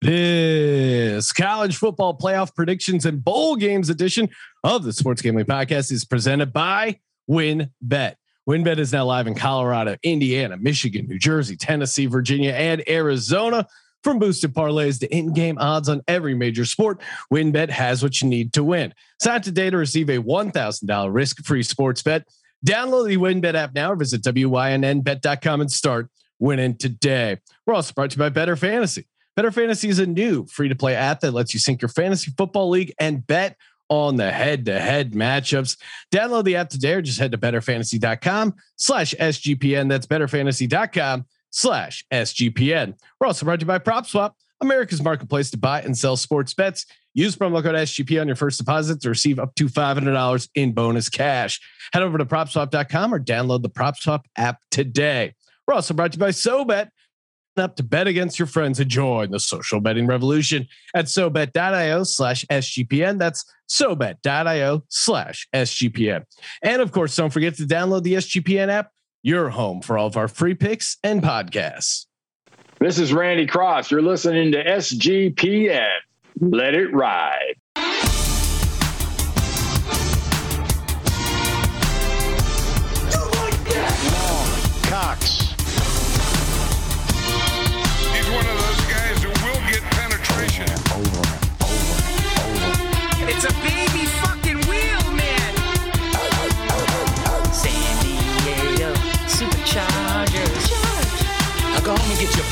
This college football playoff predictions and bowl games edition of the Sports Gambling Podcast is presented by WynnBET. WynnBET is now live in Colorado, Indiana, Michigan, New Jersey, Tennessee, Virginia, and Arizona. From boosted parlays to in-game odds on every major sport, WynnBET has what you need to win. Sign today to receive a $1,000 risk-free sports bet. Download the WynnBET app now or visit wynnbet.com and start winning today. We're also brought to you by Bettor Fantasy. Bettor Fantasy is a new free to play app that lets you sync your fantasy football league and bet on the head to head matchups. Download the app today or just head to bettorfantasy.com slash SGPN. That's bettorfantasy.com slash SGPN. We're also brought to you by PropSwap, America's marketplace to buy and sell sports bets. Use promo code SGP on your first deposit to receive up to $500 in bonus cash. Head over to propswap.com or download the PropSwap app today. We're also brought to you by SoBet up to bet against your friends and join the social betting revolution at sobet.io slash SGPN. That's sobet.io slash SGPN. And of course, don't forget to download the SGPN app, your home for all of our free picks and podcasts. This is Randy Cross. You're listening to SGPN. Let it ride.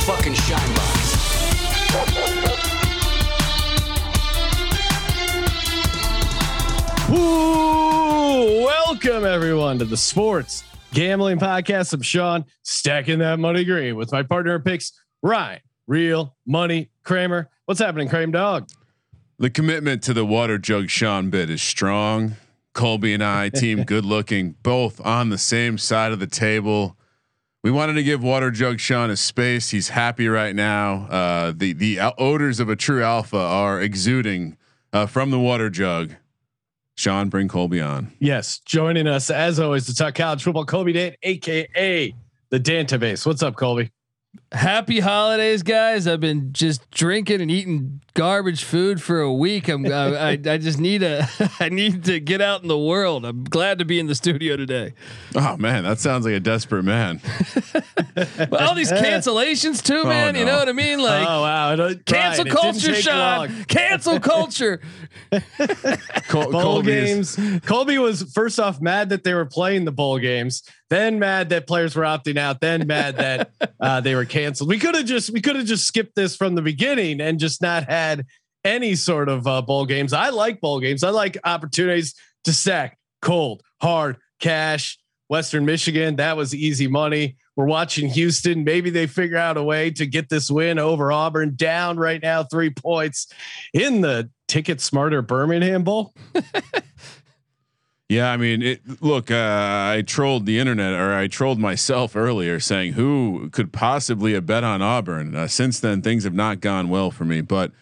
Fucking shine box. Woo! Welcome everyone to the Sports Gambling Podcast. I'm Sean, stacking that money green with my partner picks, Ryan, Real Money Kramer. What's happening, Kramer Dog? The commitment to the water jug Sean bit is strong. Colby and I, team good looking, both on the same side of the table. We wanted to give water jug Sean a space. He's happy right now. Uh, the the odors of a true alpha are exuding uh, from the water jug. Sean, bring Colby on. Yes, joining us as always to talk college football, Colby Dant, aka the Dantabase. What's up, Colby? Happy holidays, guys! I've been just drinking and eating garbage food for a week. I'm I, I, I just need a I need to get out in the world. I'm glad to be in the studio today. Oh man, that sounds like a desperate man. But all these cancellations too, man. You no. know what I mean? Like oh wow, cancel Ryan, culture, take Sean. long. Cancel culture. Col- bowl Colby games. Colby was first off mad that they were playing the bowl games, then mad that players were opting out, then mad that uh, they were canceled. We could have just we could have just skipped this from the beginning and just not had any sort of uh, bowl games. I like bowl games. I like opportunities to sack cold, hard cash. Western Michigan, that was easy money. We're watching Houston. Maybe they figure out a way to get this win over Auburn down right now, three points in the Ticket Smarter Birmingham Bowl. Yeah, I mean, it, look, uh, I trolled the internet or I trolled myself earlier saying who could possibly have bet on Auburn. Uh, since then, things have not gone well for me. But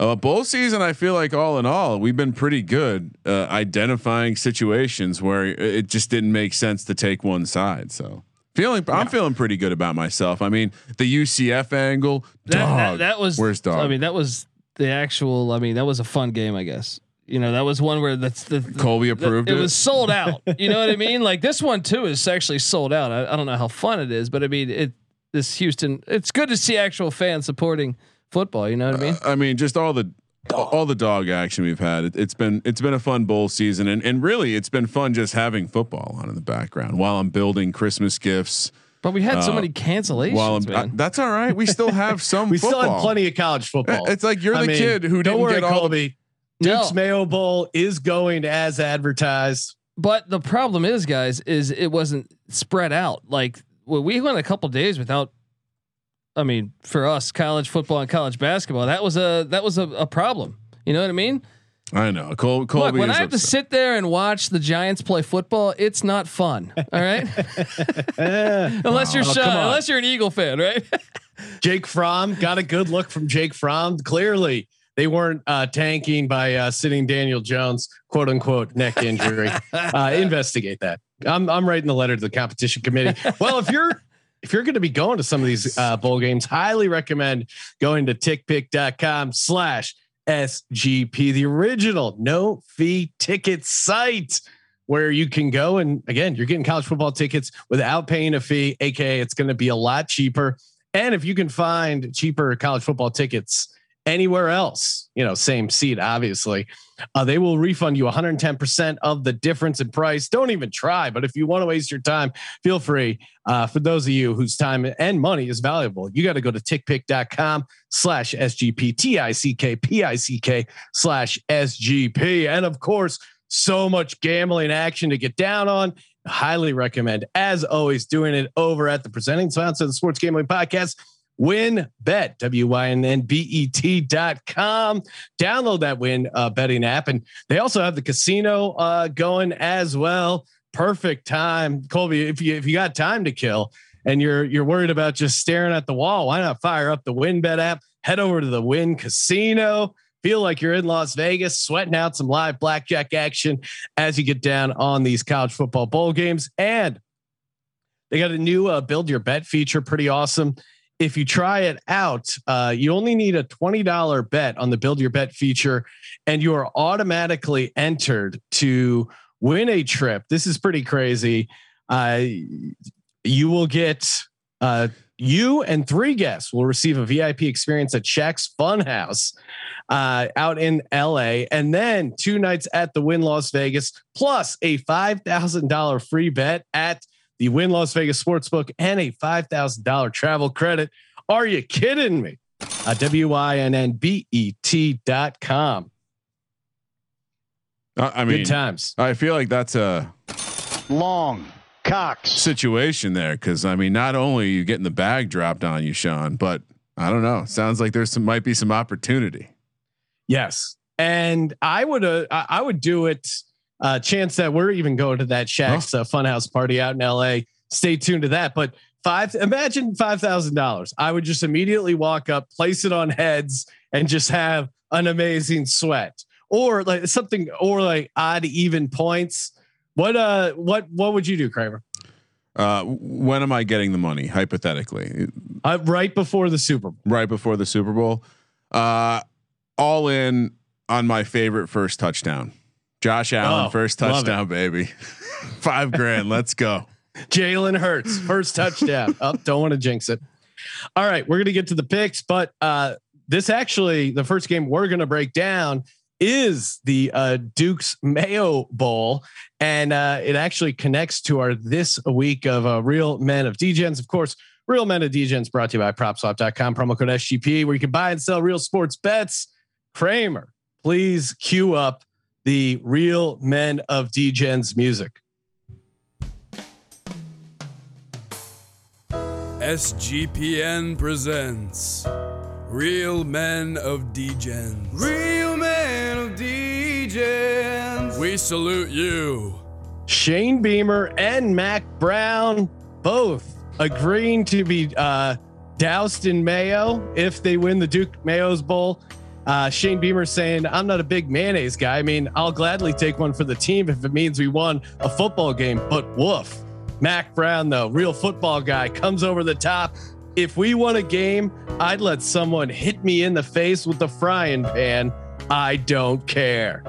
uh, bowl season, I feel like all in all, we've been pretty good uh, identifying situations where it just didn't make sense to take one side. So feeling, I'm feeling pretty good about myself. I mean, the UCF angle, That, dog. that, that was where's dog? I mean, that was the actual. I mean, that was a fun game, I guess. You know, that was one where that's the Colby approved it it. was sold out. You know what I mean? Like this one too is actually sold out. I, I don't know how fun it is, but I mean it. This Houston, it's good to see actual fans supporting football. You know what I mean? I mean, just all the all the dog action we've had. It, it's been it's been a fun bowl season, and and really, it's been fun just having football on in the background while I'm building Christmas gifts. But we had so uh, many cancellations. While I'm, man. uh, that's all right. We still have some. We football. still have plenty of college football. It's like you're I the mean, kid who don't didn't worry, get all. Colby. No. Duke's Mayo Bowl is going as advertised. But the problem is, guys, is it wasn't spread out. Like well, we went a couple days without. I mean, for us, college football and college basketball, that was a that was a, a problem. You know what I mean? I know. Col- Colby Look, when is I have to sit there and watch the Giants play football, it's not fun. All right, unless you're Oh, Sean, unless you're an Eagle fan, right? Jake Fromm got a good look from Jake Fromm. Clearly, they weren't uh, tanking by uh, sitting Daniel Jones, quote unquote, neck injury. uh, investigate that. I'm I'm writing the letter to the competition committee. Well, if you're if you're going to be going to some of these uh, bowl games, highly recommend going to tickpick.com slash SGP, the original no fee ticket site where you can go and again, you're getting college football tickets without paying a fee, aka it's going to be a lot cheaper. And if you can find cheaper college football tickets anywhere else, you know, same seat, obviously, uh, they will refund you 110% of the difference in price. Don't even try, but if you want to waste your time, feel free. Uh, for those of you whose time and money is valuable, you got to go to tickpick.com slash SGP, T-I-C-K-P-I-C-K slash SGP. And of course, so much gambling action to get down on. Highly recommend, as always, doing it over at the presenting sponsor of the Sports Gambling Podcast, Win Bet, dot com. Download that Wynn uh, betting app. And they also have the casino uh, going as well. Perfect time. Colby, if you if you got time to kill and you're you're worried about just staring at the wall, why not fire up the WynnBET app? Head over to the Wynn Casino. Feel like you're in Las Vegas, sweating out some live blackjack action as you get down on these college football bowl games. And they got a new uh, build your bet feature, pretty awesome if you try it out, uh, you only need a $20 bet on the build your bet feature, and you are automatically entered to win a trip. This is pretty crazy. Uh, you will get uh, you and three guests will receive a VIP experience at Shaq's Funhouse uh, out in LA, and then two nights at the Wynn Las Vegas, plus a five thousand dollar free bet at the Wynn Las Vegas Sportsbook, and a $5,000 travel credit. Are you kidding me? Uh, W-I-N-N-B-E-T dot com. I mean, Good times. I feel like that's a Long. Cox. situation there because I mean, not only are you getting the bag dropped on you, Sean, but I don't know. Sounds like there's some might be some opportunity. Yes. And I would, uh, I I would do it. Uh, chance that we're even going to that Shaq's uh, Funhouse party out in LA. Stay tuned to that. But five, imagine five thousand dollars. I would just immediately walk up, place it on heads, and just have an amazing sweat, or like something, or like odd even points. What uh, what what would you do, Kramer? Uh, when am I getting the money? Hypothetically, Uh, right before the Super Bowl. right before the Super Bowl, uh, all in on my favorite first touchdown. Josh Allen, Oh, first touchdown, baby. Five grand. Let's go. Jalen Hurts, first touchdown. oh, don't want to jinx it. All right, we're gonna get to the picks, but uh, this actually the first game we're gonna break down is the uh, Duke's Mayo Bowl, and uh, it actually connects to our this week of uh, Real Men of Degens, Of course, Real Men of Degens brought to you by PropSwap.com. Promo code SGP, where you can buy and sell real sports bets. Kramer, please cue up the Real Men of Degen's music. SGPN presents Real Men of Degens. Real Men of Degens. We salute you. Shane Beamer and Mack Brown both agreeing to be uh, doused in mayo if they win the Duke Mayo's Bowl. Uh, Shane Beamer saying, I'm not a big mayonnaise guy. I mean, I'll gladly take one for the team if it means we won a football game, but woof. Mack Brown, though, real football guy, comes over the top. If we won a game, I'd let someone hit me in the face with the frying pan. I don't care.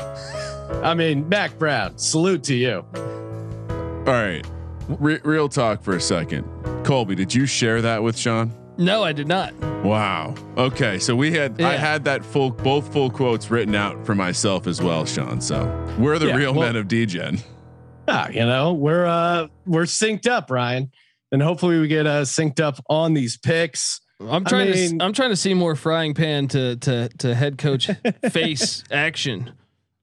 I mean, Mack Brown, salute to you. All right. Re- real talk for a second. Colby, did you share that with Sean? No, I did not. Wow. Okay. So we had I had that full both full quotes written out for myself as well, Sean. So we're the Yeah, real well- men of Degen. Ah, you know, we're uh we're synced up, Ryan. And hopefully we get uh synced up on these picks. I'm I trying mean- to. I'm trying to see more frying pan to to to head coach face action.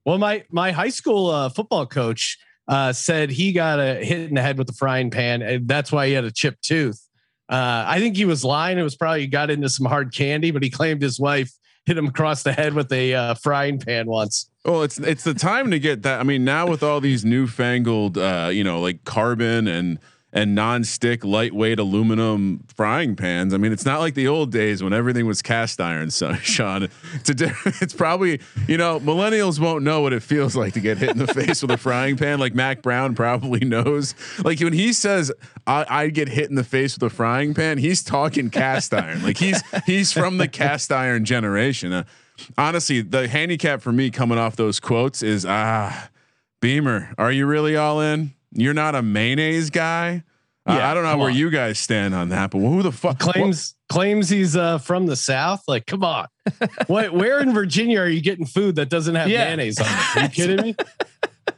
Well, my my high school uh, football coach uh, said he got a hit in the head with the frying pan, and that's why he had a chipped tooth. Uh, I think he was lying. It was probably got into some hard candy, but he claimed his wife hit him across the head with a uh, frying pan once. Well, it's it's the time to get that. I mean, now with all these newfangled, uh, you know, like carbon and and non-stick lightweight aluminum frying pans. I mean, it's not like the old days when everything was cast iron. So, Sean, it's it's probably you know millennials won't know what it feels like to get hit in the face with a frying pan. Like Mack Brown probably knows. Like when he says I, I get hit in the face with a frying pan, he's talking cast iron. Like he's he's from the cast iron generation. Uh, honestly, the handicap for me coming off those quotes is ah, Beamer, are you really all in? You're not a mayonnaise guy. Uh, Yeah, I don't know where on. you guys stand on that, but who the fuck claims claims he's uh, from the south. Like, come on, what? Where in Virginia are you getting food that doesn't have Yeah. mayonnaise on it? Are you kidding me?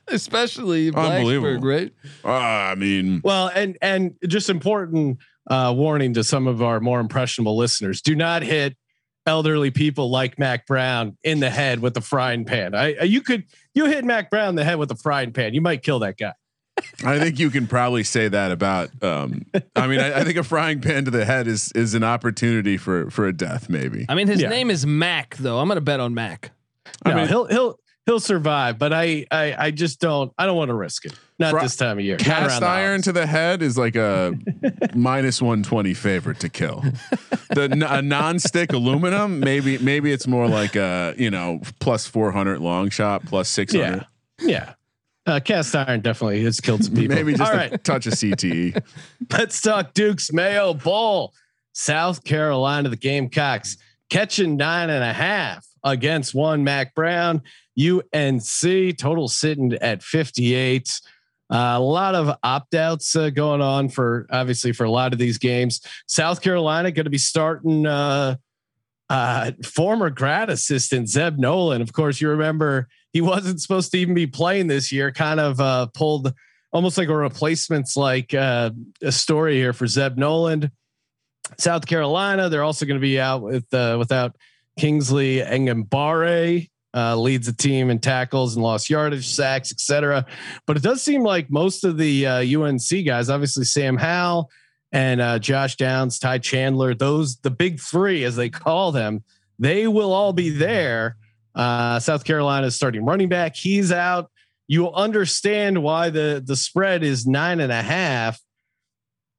especially Blacksburg, right? Uh, I mean, Well, and and just important uh, warning to some of our more impressionable listeners: do not hit elderly people like Mack Brown in the head with the frying pan. I, I- you could you hit Mack Brown in the head with a frying pan, you might kill that guy. I think you can probably say that about. Um, I mean, I, I think a frying pan to the head is is an opportunity for for a death, maybe. I mean, his Yeah. name is Mack, though. I'm gonna bet on Mack. No, I mean- he'll he'll he'll survive, but I I, I just don't I don't want to risk it. Not Fry- this time of year. Cast iron holidays. to the head is like a minus one twenty favorite to kill. The n- a non-stick aluminum, maybe maybe it's more like a you know plus four hundred long shot, plus six hundred. Yeah, yeah. Uh, cast iron definitely has killed some people. Maybe just right. touch of. CTE. Let's talk Duke's Mayo Bowl. South Carolina, the Gamecocks catching nine and a half against one Mack Brown. UNC total sitting at 58. Uh, a lot of opt outs uh, going on for obviously for a lot of these games. South Carolina going to be starting uh, uh, former grad assistant Zeb Noland. Of course, you remember he wasn't supposed to even be playing this year. Kind of uh, pulled almost like a replacements like uh, a story here for Zeb Noland. South Carolina, they're also going to be out with uh, without Kingsley Enagbare. Uh, leads the team in tackles and lost yardage, sacks, etc. But it does seem like most of the uh, UNC guys, obviously Sam Howell and uh, Josh Downs, Ty Chandler, those the big three as they call them, they will all be there. Uh, South Carolina's starting running back, he's out. You'll understand why the the spread is nine and a half.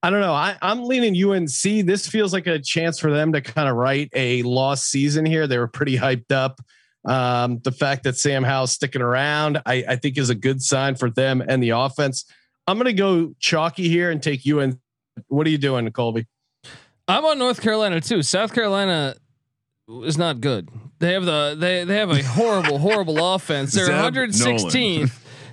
I don't know. I, I'm leaning UNC. This feels like a chance for them to kind of write a lost season here. They were pretty hyped up. Um, the fact that Sam Howell's sticking around, I, I think, is a good sign for them and the offense. I'm going to go chalky here and take UNC. What are you doing, Colby? I'm on North Carolina too. South Carolina is not good. They have the they they have a horrible horrible offense. They're Zeb 116th.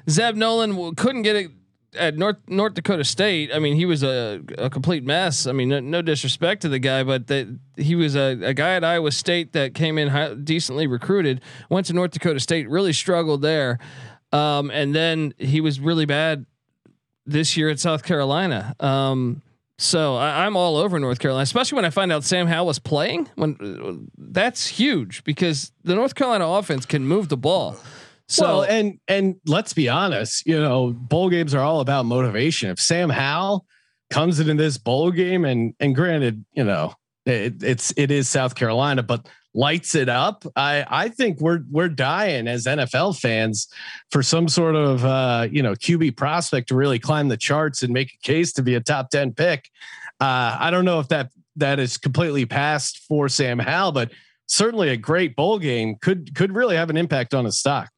Zeb Noland couldn't get it at North North Dakota State. I mean, he was a, a complete mess. I mean, no, no disrespect to the guy, but that he was a, a guy at Iowa State that came in high, decently recruited. Went to North Dakota State, really struggled there, um, and then he was really bad this year at South Carolina. Um, so I, I'm all over North Carolina, especially when I find out Sam Howell was playing. When uh, that's huge because the North Carolina offense can move the ball. So well, and and let's be honest, you know, bowl games are all about motivation. If Sam Howell comes into this bowl game and and granted, you know, it, it's it is South Carolina, but lights it up. I I think we're we're dying as NFL fans for some sort of uh, you know QB prospect to really climb the charts and make a case to be a top ten pick. Uh, I don't know if that that is completely past for Sam Howell, but certainly a great bowl game could could really have an impact on his stock.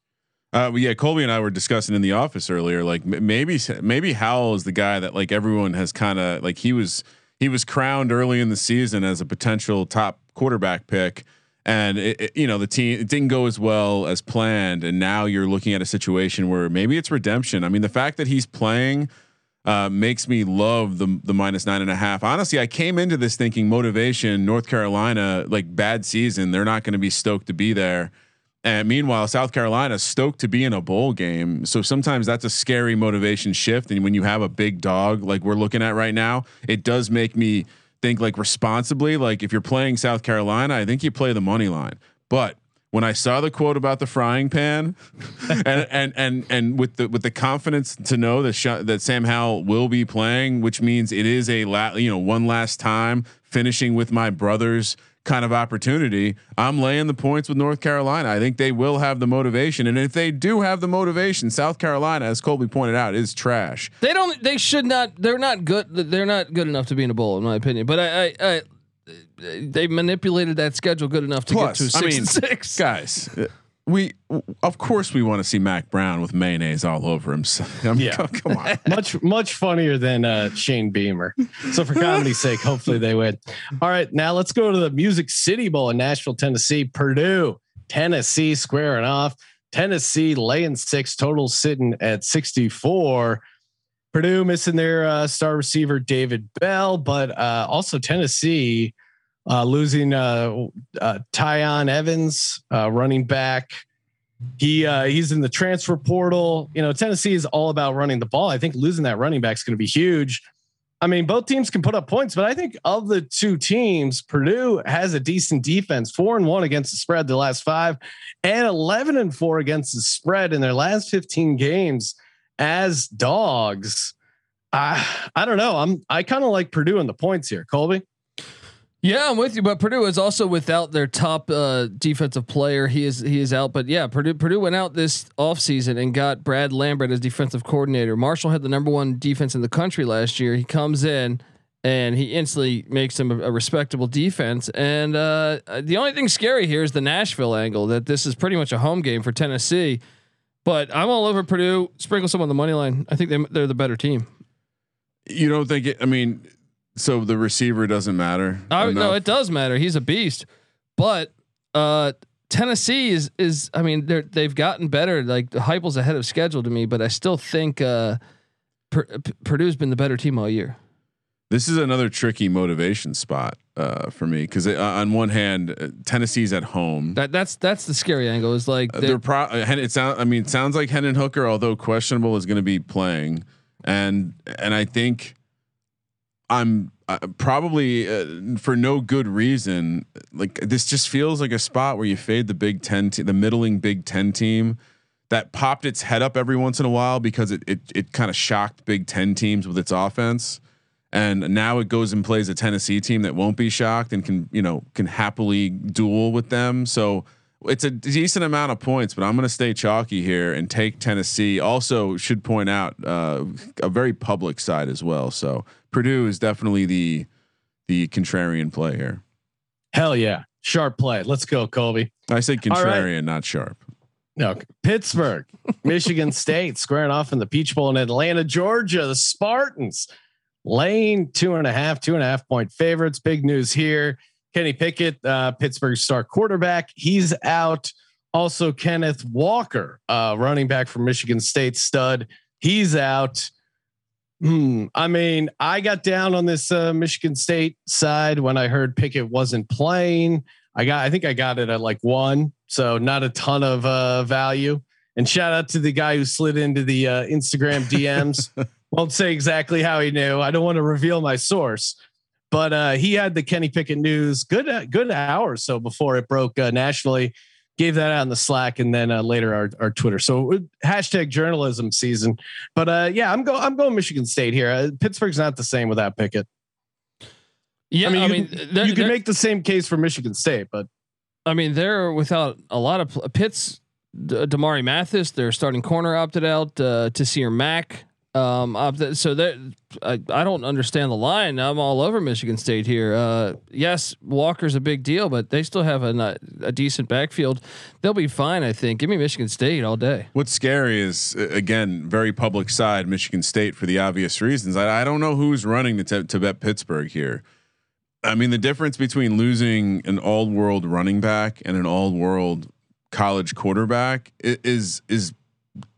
Uh, well, yeah, Colby and I were discussing in the office earlier. Like maybe maybe Howell is the guy that like everyone has kind of like he was he was crowned early in the season as a potential top quarterback pick, and it, it- you know the team it didn't go as well as planned, and now you're looking at a situation where maybe it's redemption. I mean, the fact that he's playing uh, makes me love the the minus nine and a half. Honestly, I came into this thinking motivation. North Carolina, like bad season, they're not going to be stoked to be there. And meanwhile, South Carolina stoked to be in a bowl game. So sometimes that's a scary motivation shift. And when you have a big dog like we're looking at right now, it does make me think like responsibly. Like if you're playing South Carolina, I think you play the money line. But when I saw the quote about the frying pan, and and and and with the with the confidence to know that Sha- that Sam Howell will be playing, which means it is a la- you know one last time finishing with my brothers kind of opportunity. I'm laying the points with North Carolina. I think they will have the motivation, and if they do have the motivation, South Carolina, as Colby pointed out, is trash. They don't. They should not. They're not good. They're not good enough to be in a bowl, in my opinion. But I, I, I they manipulated that schedule good enough to Plus, get to I mean, six. guys. We of course we want to see Mack Brown with mayonnaise all over him. So, I mean, Yeah. come, come on. much much funnier than uh, Shane Beamer. So for comedy's sake, hopefully they win. All right, now let's go to the Music City Bowl in Nashville, Tennessee. Purdue, Tennessee squaring off. Tennessee laying six, total sitting at 64. Purdue missing their uh, star receiver David Bell, but uh, also Tennessee uh, losing uh, uh, Tiyon Evans, uh, running back. He uh, he's in the transfer portal. You know, Tennessee is all about running the ball. I think losing that running back is going to be huge. I mean, both teams can put up points, but I think of the two teams, Purdue has a decent defense, four and one against the spread the last five, and eleven and four against the spread in their last fifteen games as dogs. I I don't know. I'm I kind of like Purdue in the points here, Colby. Yeah, I'm with you. But Purdue is also without their top uh, defensive player. He is he is out. But yeah, Purdue Purdue went out this offseason and got Brad Lambert as defensive coordinator. Marshall had the number one defense in the country last year. He comes in and he instantly makes them a, a respectable defense. And uh, the only thing scary here is the Nashville angle that this is pretty much a home game for Tennessee. But I'm all over Purdue. Sprinkle some on the money line. I think they, they're the better team. You don't think it? I mean, so the receiver doesn't matter. I, no, it does matter. He's a beast, but uh, Tennessee is is. I mean, they're they've gotten better. Like the Heupel's ahead of schedule to me, but I still think uh, P- Purdue's been the better team all year. This is another tricky motivation spot uh, for me because uh, on one hand, uh, Tennessee's at home. That that's that's the scary angle. Is like Uh, they're- they're pro. uh, It sounds. I mean, it sounds like Hendon Hooker, although questionable, is going to be playing, and and I think I'm uh, probably uh, for no good reason. Like this just feels like a spot where you fade the Big Ten, te- the middling Big Ten team that popped its head up every once in a while because it it it kind of shocked Big Ten teams with its offense. And now it goes and plays a Tennessee team that won't be shocked and can, you know, can happily duel with them. So it's a decent amount of points, but I'm going to stay chalky here and take Tennessee. Also, should point out uh, a very public side as well. So Purdue is definitely the the contrarian play here. Hell yeah, sharp play. Let's go, Colby. I said All right. contrarian, not sharp. No, Pittsburgh, Michigan State squaring off in the Peach Bowl in Atlanta, Georgia. The Spartans laying two and a half, two and a half point favorites. Big news here. Kenny Pickett, uh, Pittsburgh star quarterback, he's out. Also, Kenneth Walker, uh, running back from Michigan State stud, he's out. Hmm. I mean, I got down on this uh, Michigan State side when I heard Pickett wasn't playing. I got, I think I got it at like one, so not a ton of uh, value. And shout out to the guy who slid into the uh, Instagram DMs. Won't say exactly how he knew. I don't want to reveal my source, but uh, he had the Kenny Pickett news good, uh, good hour or so before it broke uh, nationally. Gave that out in the Slack and then uh, later our, our Twitter. So uh, hashtag journalism season. But uh, yeah, I'm going. I'm going Michigan State here. Uh, Pittsburgh's not the same without Pickett. yeah. I mean, I you, mean, can, they're- you can make the same case for Michigan State, but I mean, they're without a lot of pl- Pitts, D- Damari Mathis, their starting corner opted out. Uh, Taysir Mack, um, opted, so they I, I don't understand the line. I'm all over Michigan State here. Uh, yes, Walker's a big deal, but they still have a, a decent backfield. They'll be fine, I think. Give me Michigan State all day. What's scary is uh, again very public side Michigan State for the obvious reasons. I, I don't know who's running to, t- to bet Pittsburgh here. I mean, the difference between losing an all world running back and an all world college quarterback is is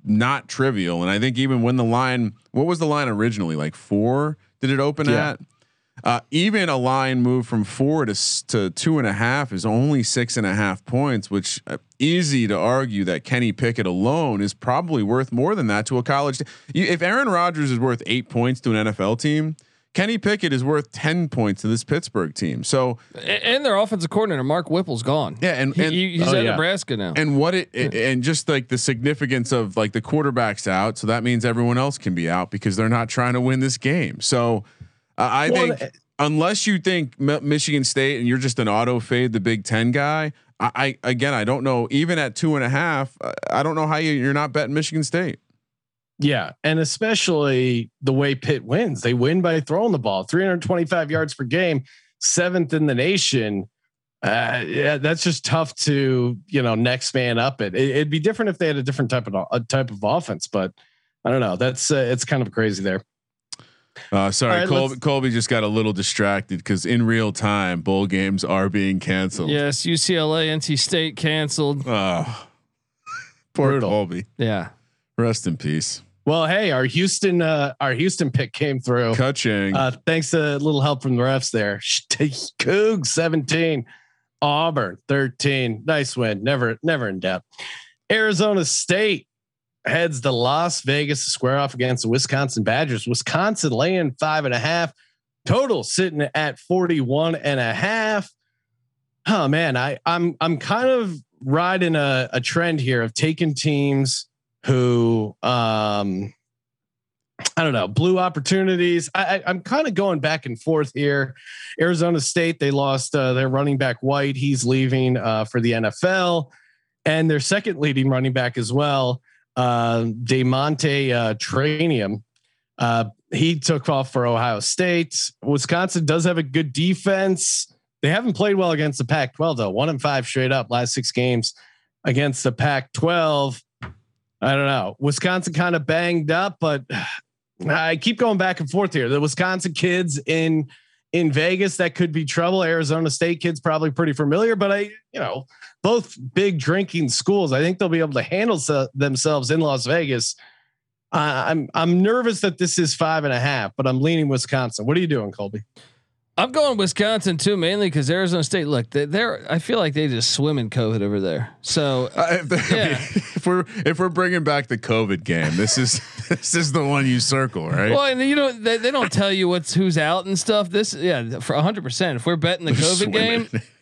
not trivial. And I think even when the line, what was the line originally? Like four? Did it open Yeah. at? Uh, even a line move from four to to two and a half is only six and a half points, which uh, easy to argue that Kenny Pickett alone is probably worth more than that to a college. T- if Aaron Rodgers is worth eight points to an NFL team, Kenny Pickett is worth ten points to this Pittsburgh team. So A- And their offensive coordinator Mark Whipple's gone. yeah, and and he- he's Oh, at yeah. Nebraska now. and what it and just like the significance of like the quarterback's out, so that means everyone else can be out because they're not trying to win this game. So uh, I Well, think unless you think Mi- Michigan State and you're just an auto fade the Big Ten guy, I, I again I don't know. Even at two and a half, I- I don't know how you, you're not betting Michigan State. Yeah, and especially the way Pitt wins. They win by throwing the ball, 325 yards per game, seventh in the nation. Uh, yeah, that's just tough to you know next man up it. it. It'd be different if they had a different type of a type of offense, but I don't know. That's uh, it's kind of crazy there. Uh, sorry, All right, Colby, Colby just got a little distracted because in real time, bowl games are being canceled. Yes, UCLA, NC State canceled. Oh, poor Brutal. Colby. Yeah. Rest in peace. Well, hey, our Houston uh, our Houston pick came through. Kaching. Uh, thanks to a little help from the refs there. Cougs 17, Auburn 13. Nice win. Never, never in doubt. Arizona State heads to Las Vegas to square off against the Wisconsin Badgers. Wisconsin laying five and a half. Total sitting at 41 and a half. Oh man, I I'm I'm kind of riding a, a trend here of taking teams who um I don't know, blue opportunities. I, I'm kind of going back and forth here. Arizona State, they lost uh, their running back White. He's leaving uh, for the NFL, and their second leading running back as well, uh, DeaMonte uh, Trayanum. Uh, he took off for Ohio State. Wisconsin does have a good defense. They haven't played well against the Pac-12 though. One and five straight up last six games against the Pac-12. I don't know. Wisconsin kind of banged up, but I keep going back and forth here. The Wisconsin kids in in Vegas that could be trouble. Arizona State kids probably pretty familiar, but I, you know, both big drinking schools. I think they'll be able to handle se- themselves in Las Vegas. Uh, I'm I'm nervous that this is five and a half, but I'm leaning Wisconsin. What are you doing, Colby? I'm going Wisconsin too, mainly because Arizona State. Look, they, they're. I feel like they just swim in COVID over there. So Uh, if, I mean, Yeah. if we're if we're bringing back the COVID game, this is this is the one you circle, right? Well, and you know they, they don't tell you what's who's out and stuff. This, yeah, for hundred percent. If we're betting the COVID game,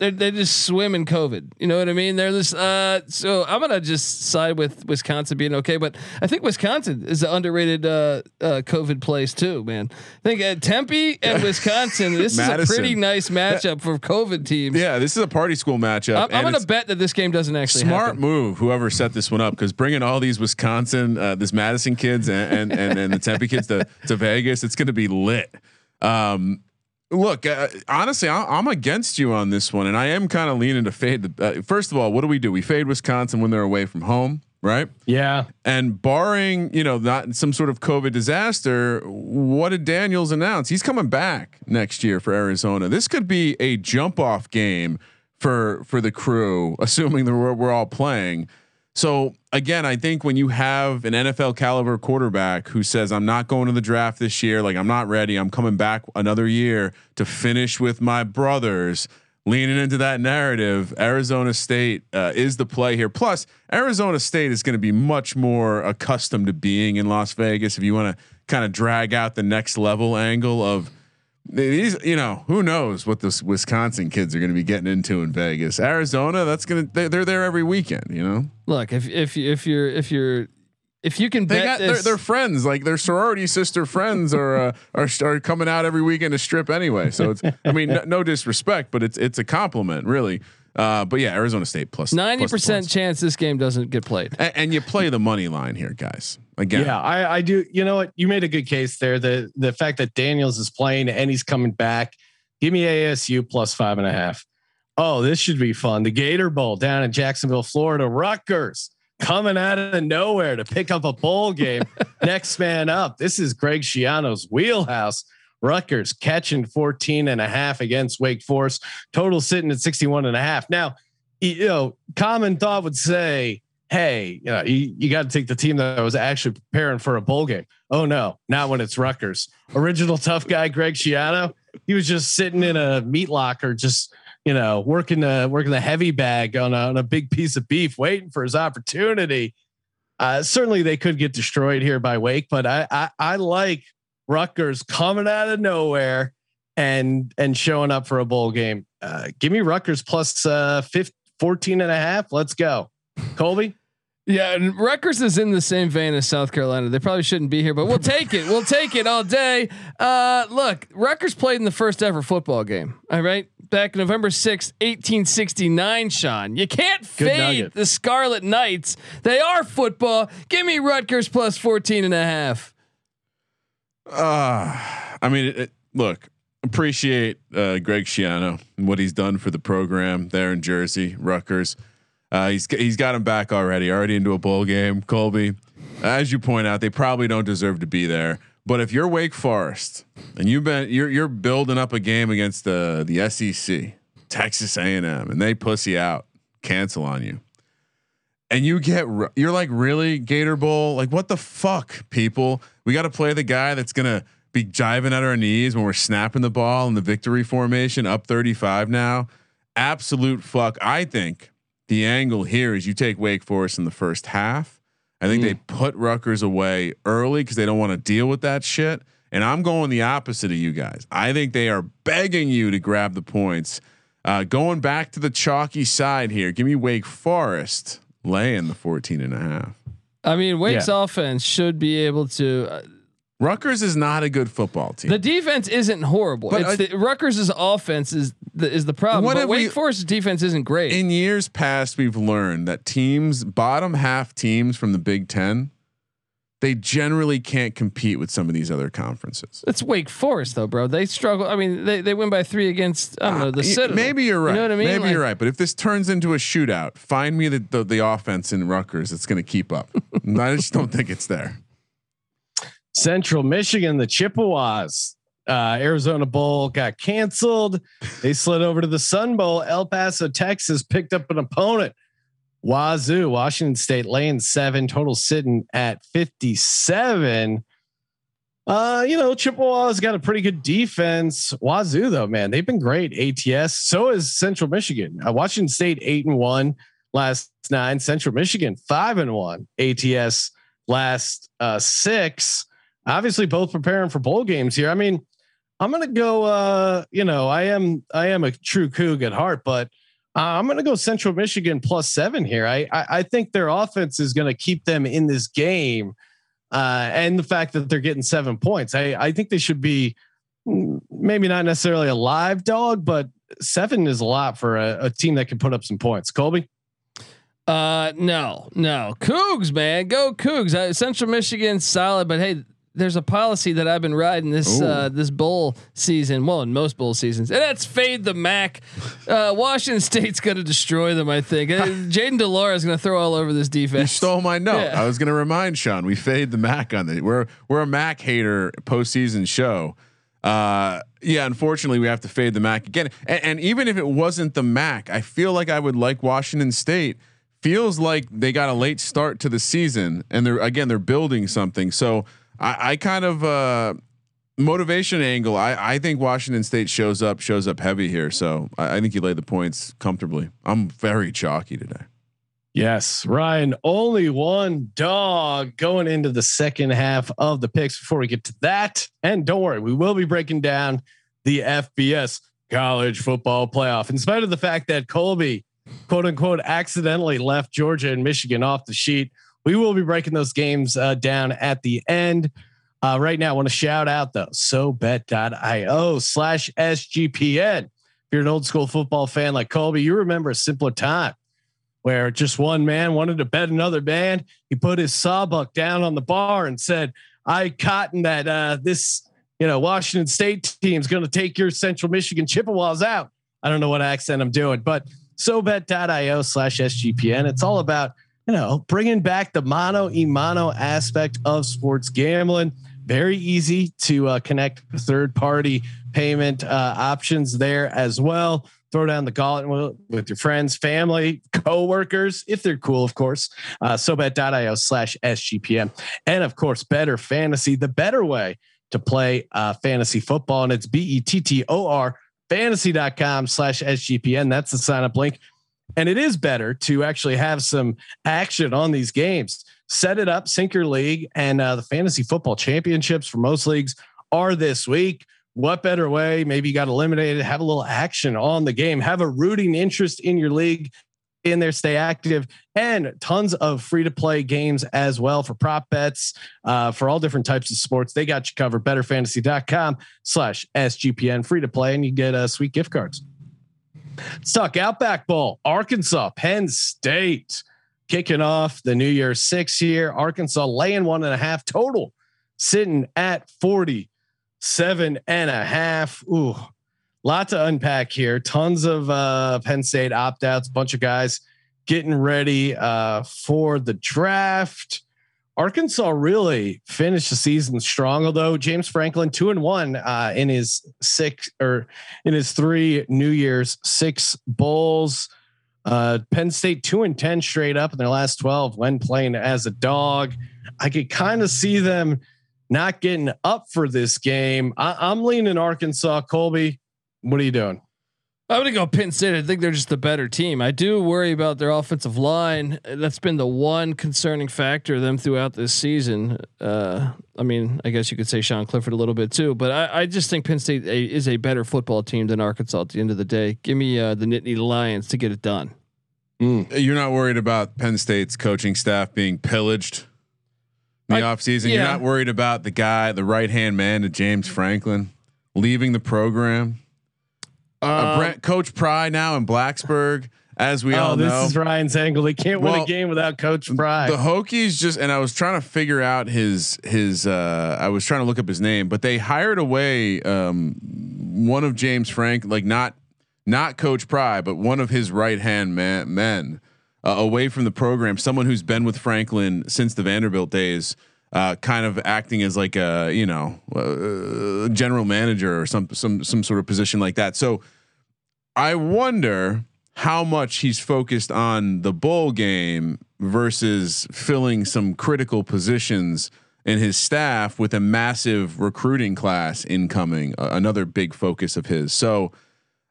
they they just swim in COVID. You know what I mean? They're just. Uh, so I'm gonna just side with Wisconsin being okay, but I think Wisconsin is an underrated uh, uh, COVID place too, man. I think at Tempe and Wisconsin. This is a pretty nice matchup for COVID teams. yeah, this is a party school matchup. I'm, I'm gonna bet that this game doesn't actually Smart happen. move, whoever set this one up, because bringing all these Wisconsin, uh, this Madison kids and and and, and the Tempe kids to to Vegas, it's going to be lit. Um, look, uh, honestly, I, I'm against you on this one, and I am kind of leaning to fade. The, uh, first of all, what do we do? We fade Wisconsin when they're away from home, right? Yeah, And barring, you know, not some sort of COVID disaster, what did Daniels announce? He's coming back next year for Arizona. This could be a jump off game for for the crew, assuming that we're, we're all playing. So again, I think when you have an NFL caliber quarterback who says, "I'm not going to the draft this year. Like I'm not ready. I'm coming back another year to finish with my brothers." Leaning into that narrative, Arizona State uh, is the play here. Plus, Arizona State is going to be much more accustomed to being in Las Vegas. If you want to kind of drag out the next level angle of these, you know, who knows what the Wisconsin kids are going to be getting into in Vegas. Arizona, that's going to they're, they're there every weekend. You know, Look, if if you- if you're if you're if you can they bet got their, this, their friends, like their sorority sister friends, are uh, are are coming out every weekend to strip anyway. So it's, I mean, no, no disrespect, but it's it's a compliment, really. Uh, but yeah, Arizona State plus ninety plus the percent chance this game doesn't get played. and, and you play the money line here, guys. Again, yeah. I, I do. You know what? You made a good case there. The the fact that Daniels is playing and he's coming back. Give me ASU plus five and a half. Oh, this should be fun. The Gator Bowl down in Jacksonville, Florida. Rutgers coming out of nowhere to pick up a bowl game. Next man up. This is Greg Schiano's wheelhouse. Rutgers catching 14 and a half against Wake Forest. Total sitting at 61 and a half. Now, you know, common thought would say, hey, you know, you, you got to take the team that was actually preparing for a bowl game. Oh no, not when it's Rutgers. Original tough guy Greg Schiano. He was just sitting in a meat locker, just you know, working the working the heavy bag on a, on a big piece of beef, waiting for his opportunity. Uh, certainly, they could get destroyed here by Wake, but I, I I like Rutgers coming out of nowhere and and showing up for a bowl game. Uh, give me Rutgers plus uh 15, 14 and a half. Let's go. Colby. Yeah, and Rutgers is in the same vein as South Carolina. They probably shouldn't be here, but we'll take it. We'll take it all day. Uh, look, Rutgers played in the first ever football game. All right, back November sixth, eighteen sixty nine. Sean, you can't fade the Scarlet Knights. They are football. Give me Rutgers plus 14 and a half. Uh, I mean, it, it- look, appreciate uh, Greg Schiano and what he's done for the program there in Jersey, Rutgers. Uh, he's he's got him back already, already into a bowl game. Colby, as you point out, they probably don't deserve to be there. But if you're Wake Forest and you've been you're you're building up a game against the the SEC, Texas A&M, and they pussy out, cancel on you and you get you're like really Gator Bowl like what the fuck people we got to play the guy that's gonna be jiving at our knees when we're snapping the ball in the victory formation up 35 now. Absolute fuck. I think the angle here is you take Wake Forest in the first half. I think they put Rutgers away early because they don't want to deal with that shit. And I'm going the opposite of you guys. I think they are begging you to grab the points. Uh, going back to the chalky side here give me Wake Forest laying the 14 and a half. I mean, Wake's offense should be able to. Uh, Rutgers is not a good football team. the defense isn't horrible. But it's I- the, Rutgers' offense is the, is the problem. What but Wake we- Forest's defense isn't great. in years past, we've learned that teams, bottom half teams from the Big Ten, they generally can't compete with some of these other conferences. it's Wake Forest though, bro. They struggle. I mean, they, they win by three against I don't know the Y- Citadel. Maybe you're right. You know what I mean? Maybe Like- you're right. But if this turns into a shootout, find me the the, the offense in Rutgers that's going to keep up. I just don't think it's there. Central Michigan, the Chippewas, uh, Arizona Bowl got canceled. They slid over to the Sun Bowl. El Paso, Texas picked up an opponent. Wazoo, Washington State laying seven, total sitting at 57. Uh, you know, Chippewa's got a pretty good defense. Wazoo, though, man, they've been great. ATS, so is Central Michigan. Uh, Washington State eight and one last nine. Central Michigan five and one. ATS last uh, six. Obviously, both preparing for bowl games here. I mean, I'm gonna go. Uh, you know, I am I am a true Coug at heart, but uh, I'm gonna go Central Michigan plus seven here. I I, I think their offense is gonna keep them in this game, uh, and the fact that they're getting seven points. I I think they should be mm, maybe not necessarily a live dog, but seven is a lot for a, a team that can put up some points. Colby. Uh, no, no, Cougs, man, go Cougs. Uh, Central Michigan, solid, but hey, there's a policy that I've been riding this uh, this bowl season. Well, in most bowl seasons, and that's fade the Mac. Uh, Washington State's going to destroy them. I think uh, Jayden de Laura is going to throw all over this defense. You stole my note. Yeah. I was going to remind Sean we fade the Mac on the we're we're a Mac hater postseason show. Uh, yeah, unfortunately, we have to fade the Mac again. And, and even if it wasn't the Mac, I feel like I would like Washington State. Feels like they got a late start to the season, and they're again they're building something. So I, I kind of uh, motivation angle. I, I think Washington State shows up shows up heavy here. So I, I think you lay the points comfortably. I'm very chalky today. Yes, Ryan, only one dog going into the second half of the picks before we get to that. And don't worry, we will be breaking down the FBS college football playoff. In spite of the fact that Colby, quote unquote, accidentally left Georgia and Michigan off the sheet, we will be breaking those games uh, down at the end. Uh, right now, I want to shout out though, sobet.io slash SGPN. If you're an old school football fan like Colby, you remember a simpler time where just one man wanted to bet another man. He put his sawbuck down on the bar and said, "I cotton that uh, this, you know, Washington State team is going to take your Central Michigan Chippewas out." I don't know what accent I'm doing, but sobet.io slash SGPN. It's all about you know bringing back the mono e mono aspect of sports gambling. Very easy to uh, connect third party payment uh, options there as well throw down the gauntlet with, your friends, family, co-workers, if they're cool, of course. Uh, SoBet.io slash SGPN. And of course, Bettor Fantasy, the better way to play uh, fantasy football. And it's B-E-T-T-O-R fantasy.com slash SGPN. That's the sign up link. And it is better to actually have some action on these games. Set it up, sync your league, and uh, the fantasy football championships for most leagues are this week what better way? Maybe you got eliminated, have a little action on the game, have a rooting interest in your league in there, stay active, and tons of free to play games as well for prop bets, uh, for all different types of sports. They got you covered. Bettorfantasy.com slash SGPN free to play, and you get uh, sweet gift cards. Let's talk Outback Bowl, Arkansas, Penn State kicking off the New Year six year. Arkansas laying one and a half total, sitting at 47 and a half. Ooh, lot to unpack here. Tons of uh, Penn State opt outs, bunch of guys getting ready uh, for the draft. Arkansas really finished the season strong, although James Franklin two and one uh, in his six or in his three New Year's six bowls. Uh, Penn State two and ten straight up in their last twelve when playing as a dog. I could kind of see them not getting up for this game. I, I'm leaning Arkansas. Colby, what are you doing? I'm gonna go Penn State. I think they're just the better team. I do worry about their offensive line. That's been the one concerning factor of them throughout this season. Uh, I mean, I guess you could say Sean Clifford a little bit too, but I, I just think Penn State a, is a better football team than Arkansas. At the end of the day, give me uh, the Nittany Lions to get it done. You're not worried about Penn State's coaching staff being pillaged in the I- offseason. yeah. You're not worried about the guy, the right hand man to James Franklin, leaving the program. Uh, Um, Brent, Coach Pry now in Blacksburg, as we oh, all this know. is Ryan's angle. They can't win a game without Coach Pry. The Hokies just and I was trying to figure out his his uh I was trying to look up his name, but they hired away um one of James Frank like not not Coach Pry, but one of his right hand man, men uh, away from the program. Someone who's been with Franklin since the Vanderbilt days, uh, kind of acting as like a you know uh, general manager or some some some sort of position like that. So I wonder how much he's focused on the bowl game versus filling some critical positions in his staff with a massive recruiting class incoming. Uh, another big focus of his. So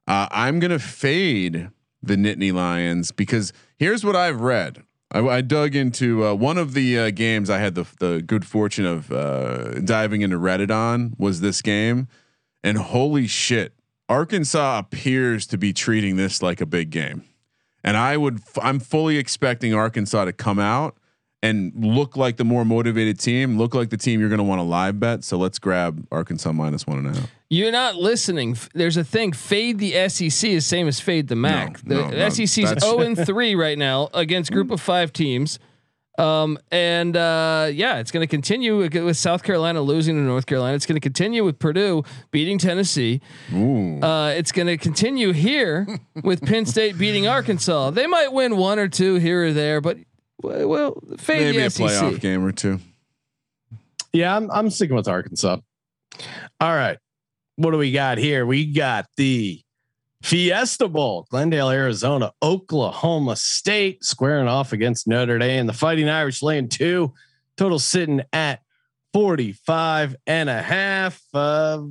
uh, I'm gonna fade the Nittany Lions because here's what I've read. I, I dug into uh, one of the uh, games I had the the good fortune of uh, diving into Reddit on was this game, and holy shit, Arkansas appears to be treating this like a big game, and I would I'm fully expecting Arkansas to come out and look like the more motivated team, look like the team you're going to want to live bet. So let's grab Arkansas minus one and a half. You're not listening. There's a thing. Fade the SEC is same as fade the MAC. no, the no, SEC's that's- 0 and 3 right now against group of five teams. Um, and uh, yeah, it's going to continue with South Carolina losing to North Carolina. It's going to continue with Purdue beating Tennessee. Uh, it's going to continue here with Penn State beating Arkansas. They might win one or two here or there, but well, well fade Maybe the a SEC. playoff game or two. Yeah, I'm I'm sticking with Arkansas. All right. What do we got here? We got the Fiesta Bowl, Glendale, Arizona, Oklahoma State squaring off against Notre Dame. The Fighting Irish laying two, total sitting at 45 and a half. Uh,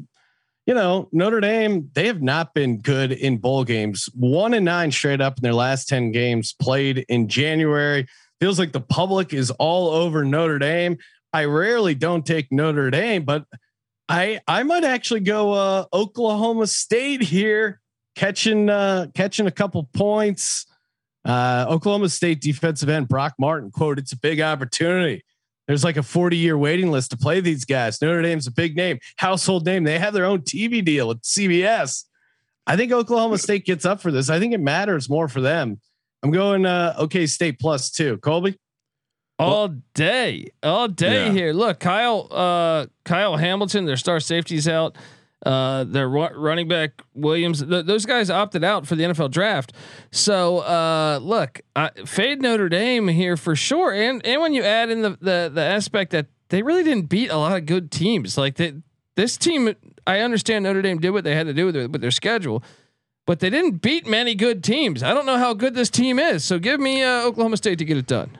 you know, Notre Dame, they have not been good in bowl games. One and nine straight up in their last 10 games played in January. Feels like the public is all over Notre Dame. I rarely don't take Notre Dame, but I I might actually go uh, Oklahoma State here, catching uh, catching a couple points. Uh, Oklahoma State defensive end Brock Martin quote: "It's a big opportunity. There's like a 40 year waiting list to play these guys. Notre Dame's a big name, household name. They have their own TV deal with CBS. I think Oklahoma State gets up for this. I think it matters more for them. I'm going uh, OK State plus two. Colby. all day, all day Yeah. here. Look, Kyle, uh, Kyle Hamilton, their star safety's out. Uh, their ru- running back Williams, th- those guys opted out for the NFL draft. So, uh, look, I, fade Notre Dame here for sure. And and when you add in the the the aspect that they really didn't beat a lot of good teams, like they, this team, I understand Notre Dame did what they had to do with their, with their schedule. But they didn't beat many good teams. I don't know how good this team is. So give me uh, Oklahoma State to get it done.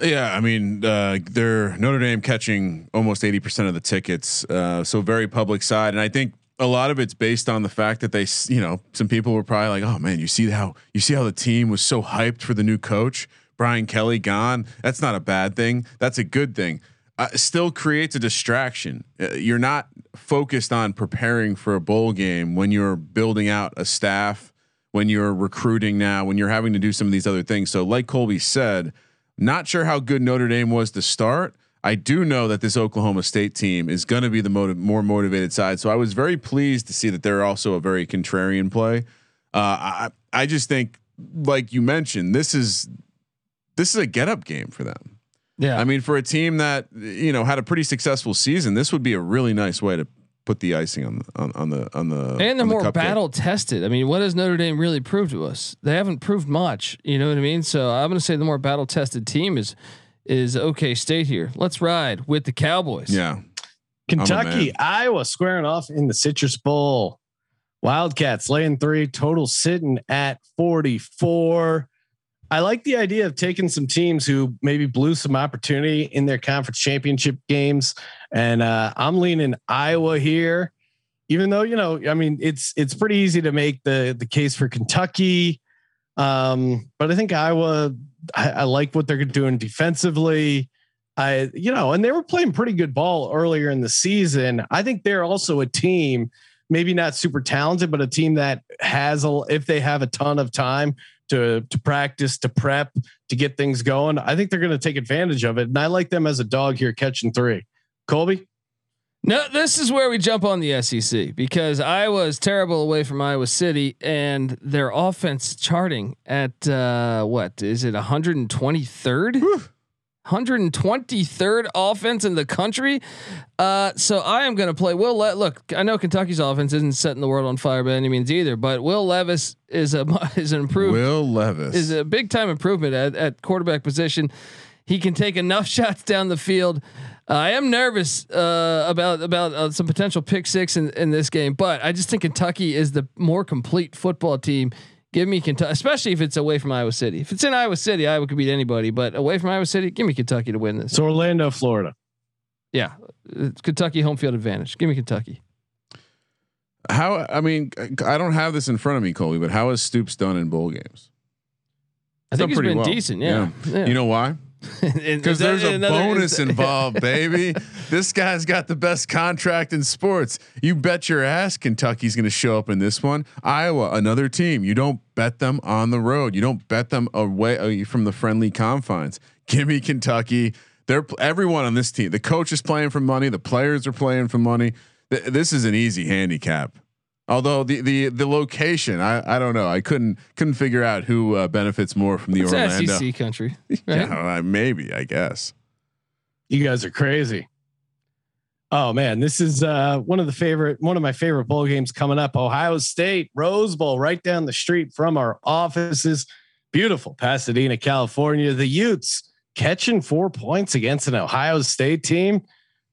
Yeah, I mean, uh, they're Notre Dame catching almost eighty percent of the tickets, uh, so very public side, and I think a lot of it's based on the fact that they, you know, some people were probably like, "Oh man, you see how you see how the team was so hyped for the new coach, Brian Kelly gone. That's not a bad thing. That's a good thing. Uh, still creates a distraction. Uh, you're not focused on preparing for a bowl game when you're building out a staff." when you're recruiting now, when you're having to do some of these other things. So, like Colby said, not sure how good Notre Dame was to start. I do know that this Oklahoma State team is going to be the motiv- more motivated side. So I was very pleased to see that they're also a very contrarian play. Uh, I I just think, like you mentioned, this is this is a get up game for them. Yeah. I mean, for a team that you know had a pretty successful season, this would be a really nice way to put the icing on the on, on the on the and they're the more cupcake. battle tested. I mean, what has Notre Dame really proved to us? They haven't proved much. You know what I mean? So I'm going to say the more battle tested team is is OK State here. Let's ride with the Cowboys. Yeah, Kentucky. Iowa squaring off in the Citrus Bowl. Wildcats laying three, total sitting at 44. I like the idea of taking some teams who maybe blew some opportunity in their conference championship games. And uh, I'm leaning Iowa here, even though, you know, I mean, it's it's pretty easy to make the the case for Kentucky. Um, but I think Iowa, I, I like what they're doing defensively. I, you know, and they were playing pretty good ball earlier in the season. I think they're also a team, maybe not super talented, but a team that has a, if they have a ton of time to to practice, to prep, to get things going, I think they're going to take advantage of it. And I like them as a dog here catching three. Colby, No, this is where we jump on the SEC because Iowa is terrible away from Iowa City, and their offense charting at uh, what is it, 123rd? 123rd offense in the country. Uh, so I am going to play Will. Le- look, I know Kentucky's offense isn't setting the world on fire by any means either, but Will Levis is a is an improved Will Levis is a big time improvement at, at quarterback position. He can take enough shots down the field. I am nervous uh, about about uh, some potential pick six in, in this game, but I just think Kentucky is the more complete football team. Give me Kentucky, especially if it's away from Iowa City. If it's in Iowa City, Iowa could beat anybody, but away from Iowa City, give me Kentucky to win this. so Orlando, Florida. Yeah, it's Kentucky home field advantage. Give me Kentucky. How I mean, I don't have this in front of me, Colby, but how has Stoops done in bowl games? I think Done he's pretty been well. decent. Yeah, yeah. You know why? Because there's a Another- bonus involved, baby. this guy's got the best contract in sports. You bet your ass Kentucky's going to show up in this one. Iowa, another team. You don't bet them on the road. You don't bet them away uh, from the friendly confines. Give me Kentucky. They're everyone on this team. The coach is playing for money. The players are playing for money. Th- this is an easy handicap. Although the the the location, I I don't know. I couldn't couldn't figure out who uh, benefits more from the It's Orlando. SEC country. Right? Yeah, maybe I guess. You guys are crazy. Oh man, this is uh, one of the favorite, one of my favorite bowl games coming up. Ohio State Rose Bowl, right down the street from our offices. Beautiful, Pasadena, California. The Utes catching four points against an Ohio State team.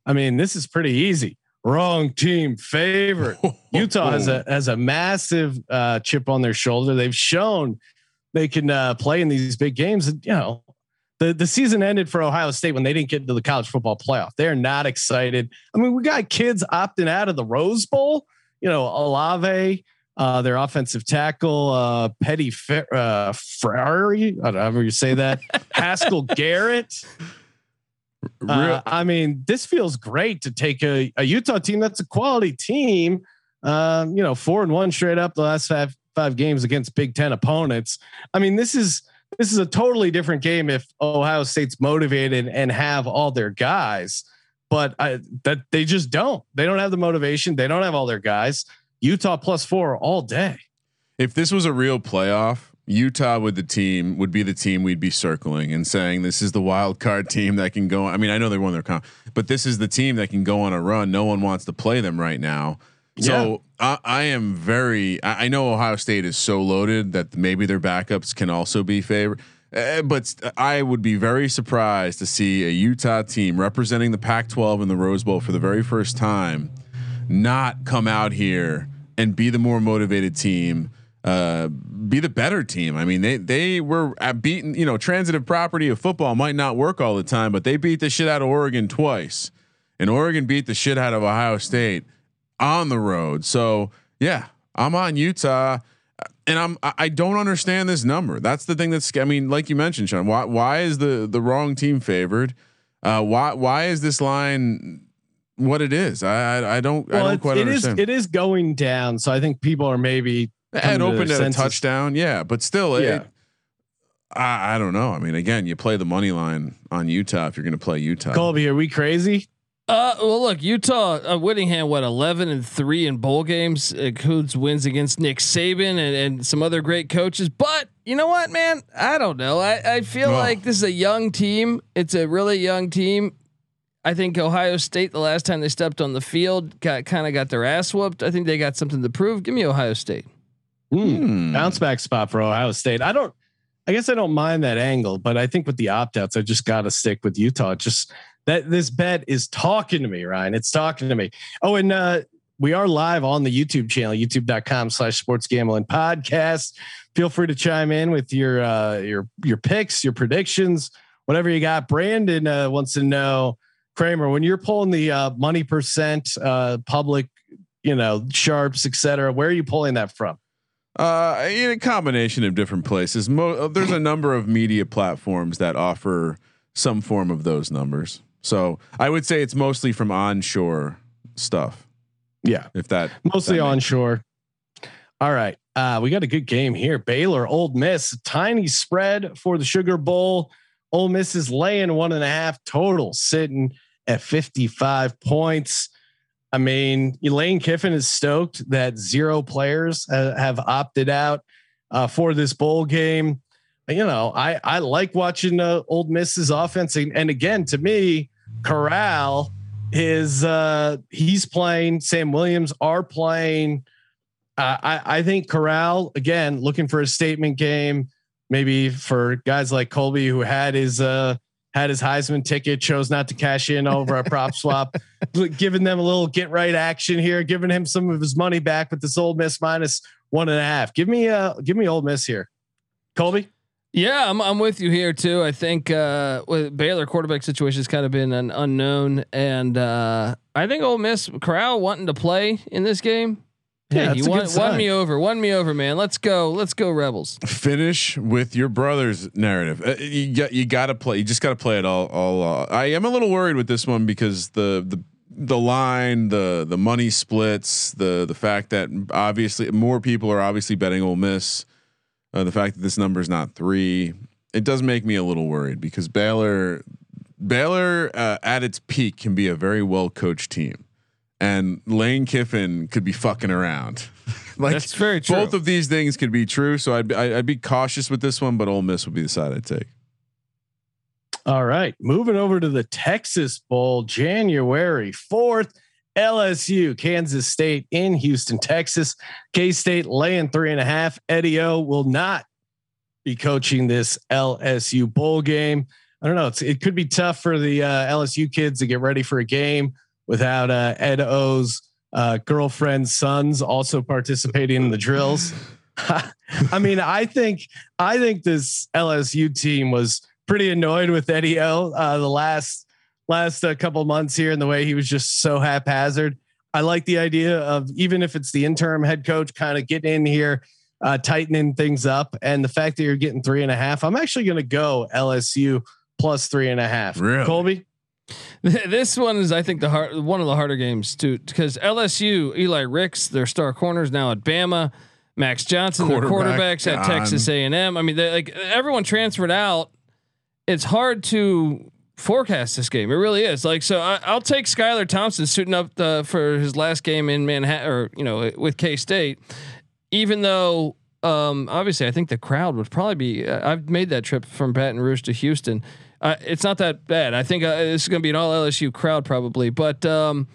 I mean, this is pretty easy. Wrong team favorite. Utah has a has a massive uh, chip on their shoulder. They've shown they can uh, play in these big games. And, you know, the the season ended for Ohio State when they didn't get into the college football playoff. They're not excited. I mean, we got kids opting out of the Rose Bowl. You know, Olave, uh, their offensive tackle, uh, Petty Fer- uh, Ferrari. I don't know how you say that. Haskell Garrett. Uh, I mean, this feels great to take a, a Utah team that's a quality team. Um, you know, four and one straight up the last five five games against Big Ten opponents. I mean, this is this is a totally different game if Ohio State's motivated and have all their guys, but I, that they just don't. They don't have the motivation. They don't have all their guys. Utah plus four all day. if this was a real playoff, Utah with the team would be the team we'd be circling and saying this is the wild card team that can go. I mean, I know they won their comp, but this is the team that can go on a run. No one wants to play them right now. So I, I am very. I, I know Ohio State is so loaded that maybe their backups can also be favored. Uh, but I would be very surprised to see a Utah team representing the Pac-12 in the Rose Bowl for the very first time not come out here and be the more motivated team, uh, be the better team. I mean, they they were at beaten. You know, transitive property of football might not work all the time, but they beat the shit out of Oregon twice, and Oregon beat the shit out of Ohio State on the road. So yeah, I'm on Utah. And I'm I don't understand this number. That's the thing that's I mean, like you mentioned, Sean. Why why is the the wrong team favored? Uh, why why is this line what it is? I I, I don't I don't quite it is understand. it is going down. So I think people are maybe and to opened at a touchdown. Yeah, but still, Yeah. it, I, I don't know. I mean, again, you play the money line on Utah if you're going to play Utah. Colby, are we crazy? Uh, well, look, Utah, uh, Whittingham, what eleven and three in bowl games includes wins against Nick Saban and, and some other great coaches. But you know what, man? I don't know. I, I feel Oh. like this is a young team. It's a really young team. I think Ohio State, the last time they stepped on the field, got kind of got their ass whooped. I think they got something to prove. Give me Ohio State. Hmm. Bounce back spot for Ohio State. I don't. I guess I don't mind that angle, but I think with the opt outs, I just got to stick with Utah. Just that this bet is talking to me, Ryan. It's talking to me. Oh, and uh, we are live on the YouTube channel, youtube.com slash sports gambling podcast. Feel free to chime in with your uh, your your picks, your predictions, whatever you got. Brandon uh, wants to know, Kramer, when you're pulling the uh, money percent, uh, public, you know, sharps, etc. Where are you pulling that from? Uh, in a combination of different places. Mo- there's a number of media platforms that offer some form of those numbers. So I would say it's mostly from onshore stuff. Yeah. If that mostly that makes- onshore. All right. Uh, we got a good game here. Baylor, Ole Miss, tiny spread for the Sugar Bowl. Ole Miss is laying one and a half total, sitting at 55 points. I mean, Lane Kiffin is stoked that zero players have opted out uh, for this bowl game. You know, I I like watching uh, Ole Miss's offense, and, and again, to me, Corral is uh he's playing. Sam Williams are playing. Uh, I I think Corral again looking for a statement game, maybe for guys like Colby who had his uh had his Heisman ticket, chose not to cash in over a PropSwap, giving them a little get right action here, giving him some of his money back with this Ole Miss minus one and a half. Give me uh give me Ole Miss here, Colby. Yeah, I'm I'm with you here too. I think uh with Baylor quarterback situation has kind of been an unknown, and uh I think Ole Miss Corral wanting to play in this game. Yeah, Hey, you won, won me over, won me over, man. Let's go, let's go, Rebels. finish with your brother's narrative. Uh, you got you got to play. You just got to play it all. All. Uh, I am a little worried with this one because the the the line, the the money splits, the the fact that obviously more people are obviously betting Ole Miss. Uh, the fact that this number is not three, it does make me a little worried because Baylor, Baylor uh, at its peak can be a very well coached team, and Lane Kiffin could be fucking around. like That's very true. both of these things could be true. So I'd, I'd I'd be cautious with this one, but Ole Miss would be the side I'd take. All right, moving over to the Texas Bowl, January 4th. LSU, Kansas State in Houston, Texas. K State laying three and a half. Eddie O will not be coaching this LSU bowl game. I don't know. It's, it could be tough for the uh, LSU kids to get ready for a game without uh, Ed O's uh, girlfriend's sons also participating in the drills. I mean, I think I think this LSU team was pretty annoyed with Eddie O uh, the last last uh, couple months here and the way he was just so haphazard. I like the idea of even if it's the interim head coach kind of getting in here, uh, tightening things up, and the fact that you're getting three and a half. I'm actually going to go LSU plus three and a half. Really? Colby. this one is, I think, the hard one of the harder games too, because LSU, Eli Ricks, their star corners now at Bama, Max Johnson, their Quarterback quarterbacks at. Texas A and M. I mean, they like everyone transferred out. It's hard to forecast this game. It really is. Like, so I, I'll take Skylar Thompson suiting up the, for his last game in Manhattan, or you know, with K State, even though. Um, obviously, I think the crowd would probably be. Uh, I've made that trip from Baton Rouge to Houston. Uh, it's not that bad. I think uh, this is going to be an all LSU crowd probably, but um,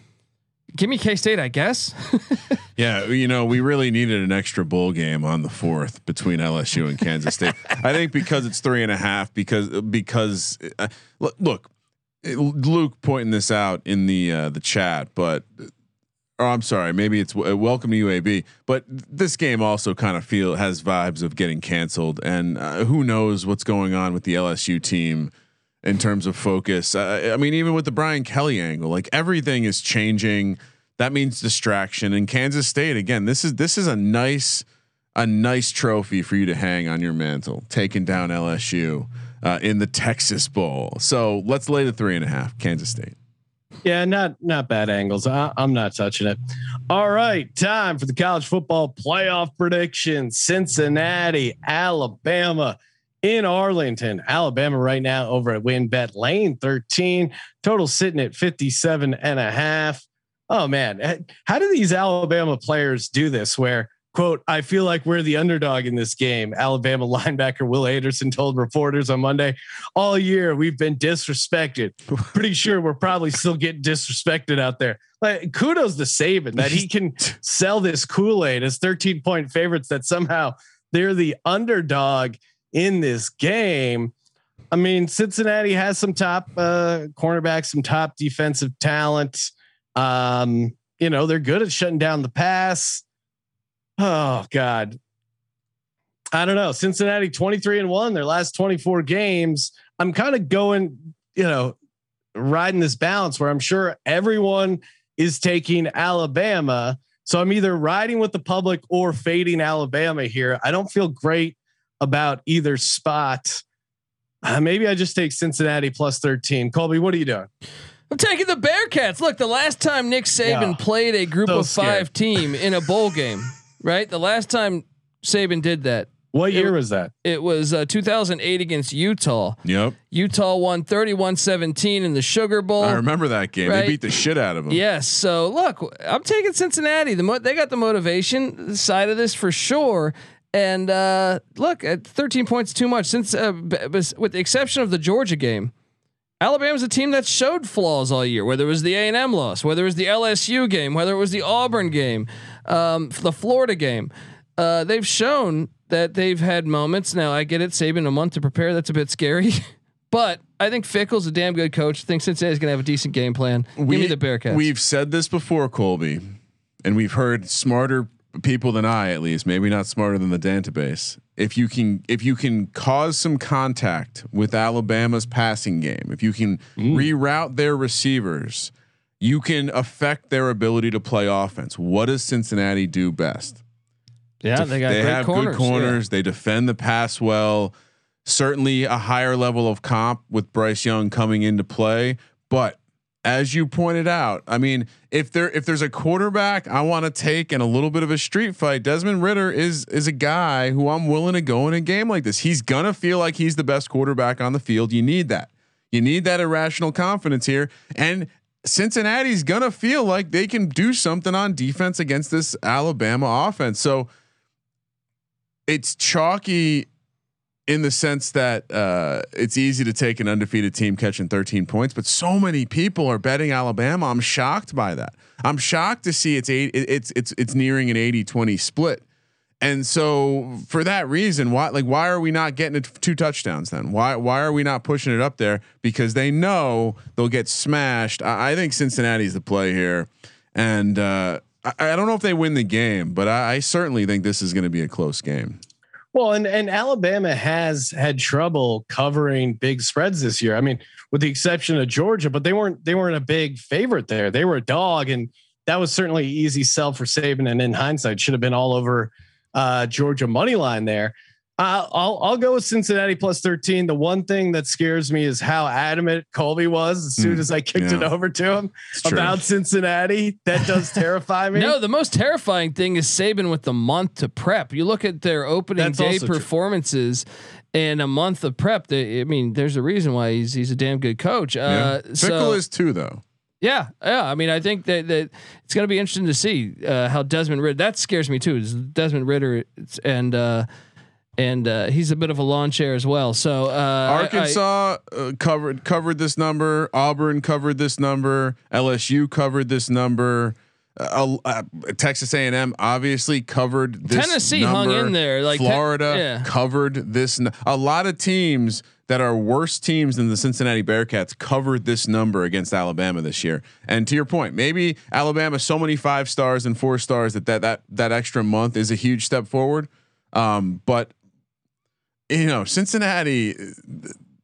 give me K State, I guess. Yeah, you know, we really needed an extra bowl game on the fourth between LSU and Kansas State. I think because it's three and a half. Because because uh, look, look, Luke pointing this out in the uh, the chat, but. Or I'm sorry, maybe it's uh, welcome to UAB, but this game also kind of feel has vibes of getting canceled, and uh, who knows what's going on with the LSU team in terms of focus. Uh, I mean, even with the Brian Kelly angle, like everything is changing. That means distraction. And Kansas State again. This is this is a nice a nice trophy for you to hang on your mantle, taking down LSU uh, in the Texas Bowl. So let's lay the three and a half. Kansas State. Yeah, not not bad angles. I, I'm not touching it. All right, time for the college football playoff prediction. Cincinnati, Alabama in Arlington. Alabama right now over at WynnBET Lane 13. Total sitting at 57 and a half. Oh man, eh, how do these Alabama players do this where quote, I feel like we're the underdog in this game. Alabama linebacker Will Anderson told reporters on Monday, all year we've been disrespected. Pretty sure we're probably still getting disrespected out there. Like kudos to Saban that he can sell this Kool-Aid as 13 point favorites that somehow they're the underdog in this game. I mean, Cincinnati has some top uh, cornerbacks, some top defensive talent. Um, you know, they're good at shutting down the pass. Oh God. I don't know. Cincinnati 23 and 1 their last 24 games. I'm kind of going, you know, riding this balance where I'm sure everyone is taking Alabama. So I'm either riding with the public or fading Alabama here. I don't feel great about either spot. Uh, maybe I just take Cincinnati plus 13. Colby, what are you doing? I'm taking the Bearcats. Look, the last time Nick Saban Yeah. played a group So of five scared. team in a bowl game, right? The last time Saban did that, What year It- was that? it was uh, 2008 against Utah. Yep. Utah won 31-17 in the Sugar Bowl. I remember that game. Right. They beat the shit out of them. Yes. So look, I'm taking Cincinnati. The mo- they got the motivation side of this for sure. And uh, look, at 13 points too much. Since uh, b- bes- with the exception of the Georgia game, Alabama's a team that showed flaws all year. Whether it was the A and M loss, whether it was the LSU game, whether it was the Auburn game, um, the Florida game, uh, they've shown that they've had moments. Now I get it, Saban a month to prepare. That's a bit scary. But I think Fickell's a damn good coach. I think Cincinnati's gonna have a decent game plan. We, Give me the Bearcats. We've said this before, Colby, and we've heard smarter people than I, at least, maybe not smarter than the database. If you can, if you can cause some contact with Alabama's passing game, if you can reroute their receivers, you can affect their ability to play offense. What does Cincinnati do best? Yeah, Def- they got they have corners. good corners. They defend the pass well. Certainly a higher level of comp with Bryce Young coming into play, but as you pointed out, I mean, if there if there's a quarterback I want to take in a little bit of a street fight, Desmond Ridder is is a guy who I'm willing to go in a game like this. He's gonna feel like he's the best quarterback on the field. You need that. You need that irrational confidence here, and Cincinnati's gonna feel like they can do something on defense against this Alabama offense. So it's chalky in the sense that uh, it's easy to take an undefeated team catching 13 points, but so many people are betting Alabama. I'm shocked by that. I'm shocked to see it's eight. It's it's it's nearing an 80-20 split. And so for that reason, why like why are we not getting it two touchdowns then? Why why are we not pushing it up there? Because they know they'll get smashed. I, I think Cincinnati's the play here, and uh, I, I don't know if they win the game, but I, I certainly think this is going to be a close game. Well, and and Alabama has had trouble covering big spreads this year. I mean, with the exception of Georgia, but they weren't they weren't a big favorite there. They were a dog, and that was certainly easy sell for Saban. And in hindsight, should have been all over uh, Georgia money line there. Uh, I'll I'll go with Cincinnati plus thirteen. The one thing that scares me is how adamant Colby was as soon Mm, as I kicked it over to him It's true. about Cincinnati. That does terrify me. No, the most terrifying thing is Saban with the month to prep. You look at their opening That's day also true. performances and a month of prep. They, I mean, there's a reason why he's he's a damn good coach. Yeah. Uh, Fickell so, is too though. yeah, yeah. I mean, I think that that it's going to be interesting to see uh, how Desmond Ridder. That scares me too. Is Desmond Ridder it's- and uh, and uh, he's a bit of a lawn chair as well. So uh, I- I- Arkansas uh, covered covered this number. Auburn covered this number. LSU covered this number. Uh, uh, Texas A&M obviously covered this. Tennessee hung in there, like, te- Florida yeah. covered this. n- A lot of teams that are worse teams than the Cincinnati Bearcats covered this number against Alabama this year. And to your point, maybe Alabama so many five stars and four stars that that that that extra month is a huge step forward. Um, but you know, Cincinnati,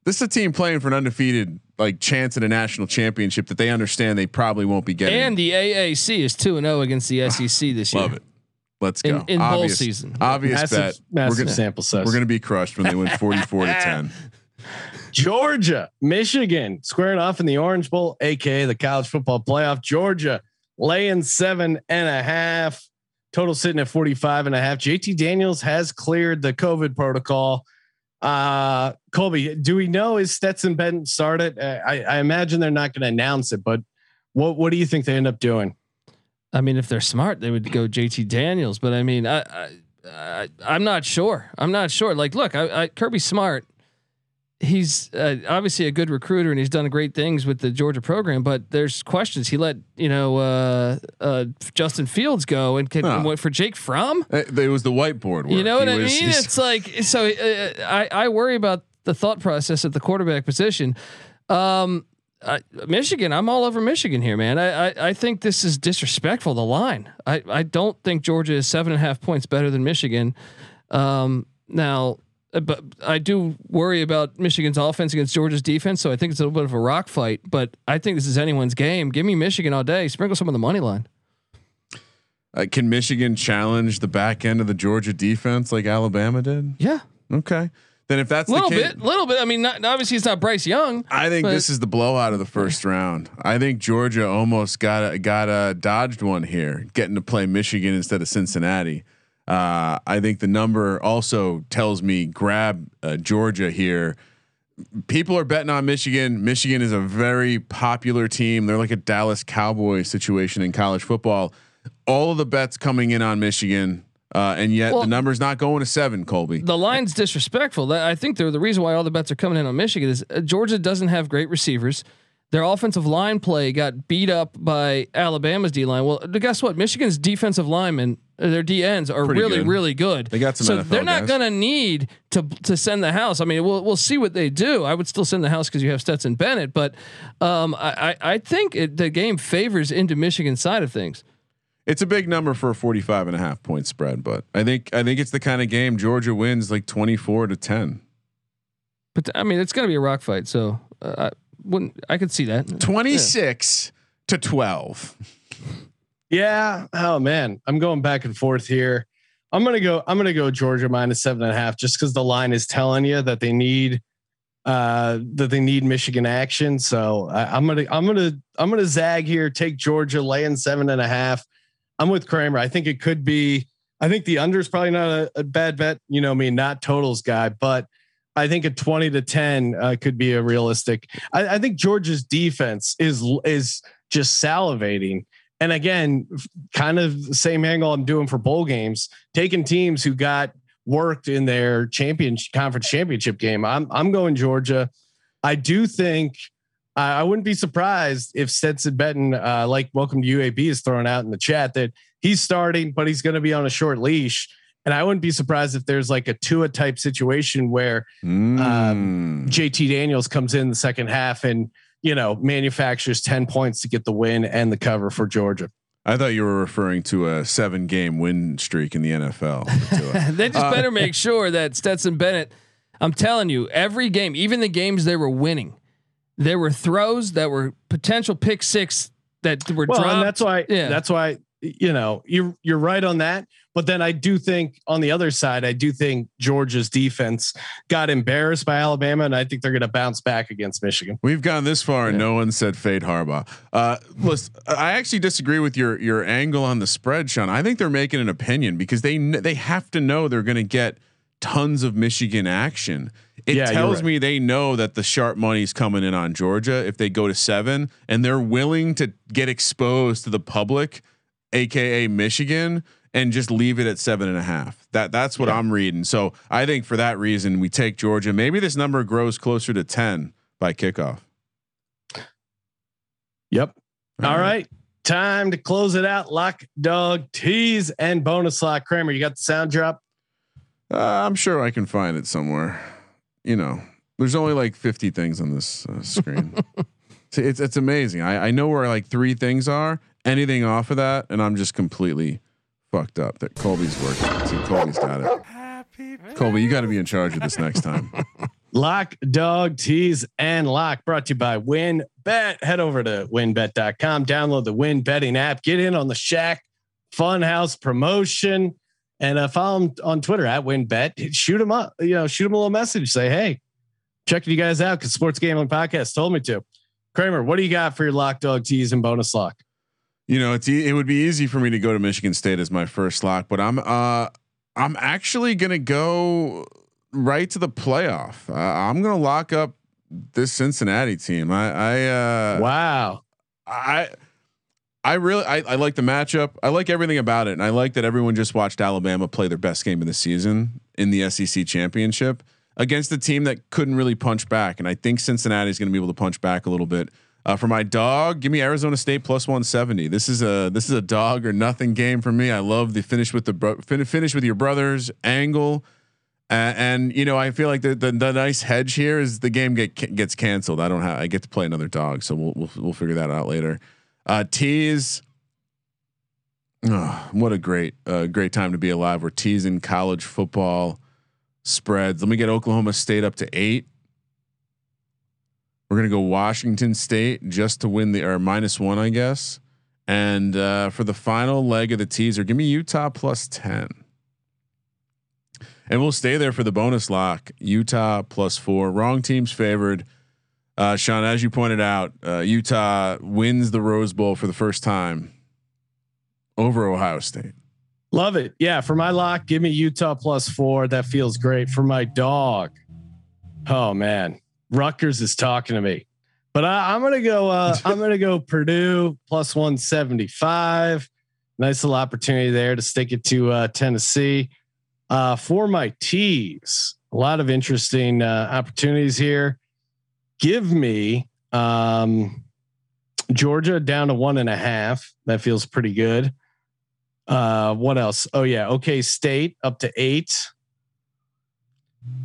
this is a team playing for an undefeated like chance at a national championship that they understand they probably won't be getting. and the AAC is two and zero against the ah, SEC this year. Love it. Let's go. in bowl obvious, season. Obvious massive, bet. massive we're gonna sample size. we're gonna be crushed when they win forty four to ten. Georgia, Michigan squaring off in the Orange Bowl, aka the college football playoff. Georgia laying seven and a half. Total sitting at 45 and a half. JT Daniels has cleared the COVID protocol. Uh, Colby, do we know is Stetson Bennett started? Uh, I, I imagine they're not going to announce it, but what what do you think they end up doing? I mean, if they're smart, they would go JT Daniels. But I mean, I, I, I I'm not sure. I'm not sure. Like, look, I, I Kirby Smart. He's uh, obviously a good recruiter and he's done great things with the Georgia program. But there's questions. He let you know uh, uh, Justin Fields go and, can, and went for Jake Fromm. It, it was the whiteboard. Work. You know what He I was- mean? It's like so. Uh, I I worry about the thought process at the quarterback position. Um, I, Michigan, I'm all over Michigan here, man. I, I I think this is disrespectful. The line. I I don't think Georgia is seven and a half points better than Michigan. Um, now. Uh, But I do worry about Michigan's offense against Georgia's defense, so I think it's a little bit of a rock fight. But I think this is anyone's game. Give me Michigan all day. Sprinkle some on the money line. Uh, can Michigan challenge the back end of the Georgia defense like Alabama did? Yeah, Okay. Then if that's a little the case, bit, little bit. I mean, not, obviously it's not Bryce Young. I think this is the blowout of the first round. I think Georgia almost got a, got a dodged one here, getting to play Michigan instead of Cincinnati. Uh, I think the number also tells me grab uh, Georgia here. People are betting on Michigan. Michigan is a very popular team. They're like a Dallas Cowboys situation in college football. All of the bets coming in on Michigan, uh, and yet Well- the number's not going to seven. Colby. the line's disrespectful. I think they're the reason why all the bets are coming in on Michigan is uh, Georgia doesn't have great receivers. Their offensive line play got beat up by Alabama's D line. Well, guess what? Michigan's defensive linemen, uh, their D ends are Pretty really, good. really good. They got some so NFL they're not guys. to need to to send the house. I mean, we'll we'll see what they do. I would still send the house because you have Stetson Bennett, but um, I I, I think it, the game favors into Michigan's side of things. It's a big number for a 45 and a half point spread, but I think I think it's the kind of game Georgia wins like 24 to 10. But I mean, it's going to be a rock fight. So uh, I wouldn't. I could see that. 26 to 12. Yeah. Oh man, I'm going back and forth here. I'm gonna go. I'm gonna go Georgia minus seven and a half, just because the line is telling you that they need uh that they need Michigan action. So I, I'm gonna I'm gonna I'm gonna zag here. Take Georgia laying seven and a half. I'm with Kramer. I think it could be. I think the under is probably not a, a bad bet. You know, me not totals guy, but I think a 20 to 10 uh, could be a realistic. I, I think Georgia's defense is is just salivating. And again, kind of the same angle I'm doing for bowl games, taking teams who got worked in their champion conference championship game. I'm I'm going Georgia. I do think I wouldn't be surprised if Stetson Bennett, uh, like Welcome to UAB, is throwing out in the chat that he's starting, but he's going to be on a short leash. And I wouldn't be surprised if there's like a Tua type situation where Mm. JT Daniels comes in the second half and you know manufactures 10 points to get the win and the cover for Georgia. I thought you were referring to a seven game win streak in the NFL. they just Uh, better make sure that Stetson Bennett. I'm telling you, every game, even the games they were winning, there were throws that were potential pick six that were Well, dropped. and that's why Yeah. that's why you know you're you're right on that. But then I do think on the other side, I do think Georgia's defense got embarrassed by Alabama, and I think they're going to bounce back against Michigan. We've gone this far and no one said fade Harbaugh. Uh, listen, I actually disagree with your your angle on the spread, Sean. I think they're making an opinion because they they have to know they're going to get tons of Michigan action. It Yeah, tells right. me they know that the sharp money's coming in on Georgia if they go to seven, and they're willing to get exposed to the public, aka Michigan, and just leave it at seven and a half. That that's what I'm reading. So I think for that reason we take Georgia. Maybe this number grows closer to ten by kickoff. Yep. All right. Time to close it out. Lock, dog, tease, and bonus lock. Kramer, you got the sound drop? Uh, I'm sure I can find it somewhere. You know, there's only like 50 things on this uh, screen. See, it's it's amazing. I, I know where like three things are. Anything off of that, and I'm just completely fucked up. That Colby's working. See, Colby's got it. Colby, you got to be in charge of this next time. Lock, dog, tease, and lock brought to you by Win Bet. Head over to wynnbet.com, download the Win Betting app, get in on the Shaq Funhouse promotion, and uh, follow them on Twitter at WynnBET. Shoot them up, you know, shoot them a little message. Say, hey, checking you guys out because Sports Gambling Podcast told me to. Kramer, what do you got for your lock dog tease, and bonus lock? You know, it's e- it would be easy for me to go to Michigan State as my first lock, but I'm uh I'm actually gonna go right to the playoff. Uh, I'm gonna lock up this Cincinnati team. I I uh, Wow. I I really I, I like the matchup. I like everything about it, and I like that everyone just watched Alabama play their best game of the season in the SEC championship against a team that couldn't really punch back. And I think Cincinnati is going to be able to punch back a little bit. Uh, for my dog, give me Arizona State plus 170. This is a this is a dog or nothing game for me. I love the finish with the bro- fin- finish with your brothers angle. And you know, I feel like the, the the nice hedge here is the game get gets canceled. I don't have I get to play another dog, so we'll we'll, we'll figure that out later. Uh, tease. Oh, what a great uh, great time to be alive. We're teasing college football spreads. Let me get Oklahoma State up to eight. We're gonna go Washington State just to win the or minus one, I guess. And uh, for the final leg of the teaser, give me Utah plus ten. And we'll stay there for the bonus lock. Utah plus four. Wrong team's favored. Uh, Sean, as you pointed out, uh, Utah wins the Rose Bowl for the first time over Ohio State. Love it. Yeah. For my lock, give me Utah plus four. That feels great. For my dog, oh man, Rutgers is talking to me. But I, I'm gonna go. Uh, I'm gonna go Purdue plus 175. Nice little opportunity there to stick it to uh, Tennessee. Uh, for my tees, a lot of interesting uh, opportunities here. Give me um, Georgia down to one and a half. That feels pretty good. Uh, what else? Oh yeah, okay, State up to eight,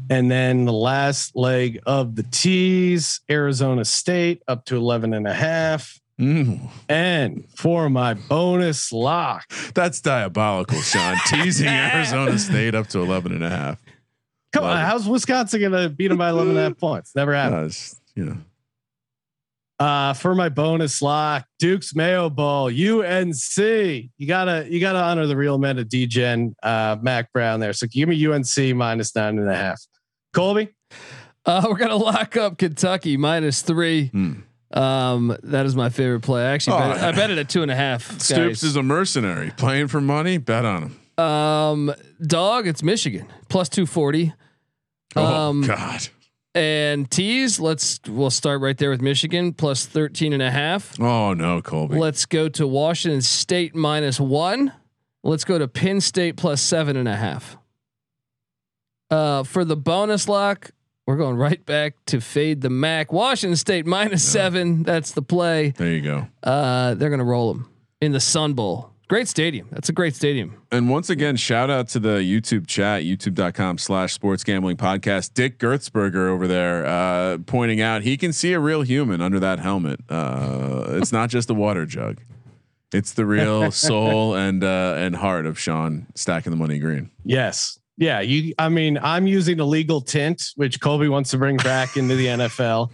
and then the last leg of the tees, Arizona State up to 11 and a half. Mm, And for my bonus lock, that's diabolical, Sean. Teasing Arizona State up to 11 and a half. come Love on, it. how's Wisconsin gonna beat them by 11 and a half points? Never happened. Uh, it's, you know, Uh, for my bonus lock, Duke's Mayo Bowl, UNC. You gotta you gotta honor the real men of Degen, uh, Mack Brown there. So give me UNC minus nine and a half. Colby, Uh, we're gonna lock up Kentucky minus three. Hmm. Um, that is my favorite play. I actually, bet, Oh. I bet it at two and a half. Stoops guys. is a mercenary playing for money. Bet on him. um, dog. It's Michigan plus two forty. Oh Um, God. And tees. Let's we'll start right there with Michigan plus 13 and a half. Oh no, Colby. Let's go to Washington State minus one. Let's go to Penn State plus seven and a half. Uh, for the bonus lock, we're going right back to fade the MAC. Washington State minus seven. That's the play. there you go. Uh, they're gonna roll them in the Sun Bowl. Great stadium. That's a great stadium. And once again, shout out to the YouTube chat, youtube.com slash sports gambling podcast. Dick Gertzberger over there, uh, pointing out he can see a real human under that helmet. Uh, it's not just a water jug. It's the real soul and, uh, and heart of Sean stacking the money green. yes, yeah. You, I mean, I'm using a legal tint, which Colby wants to bring back into the NFL.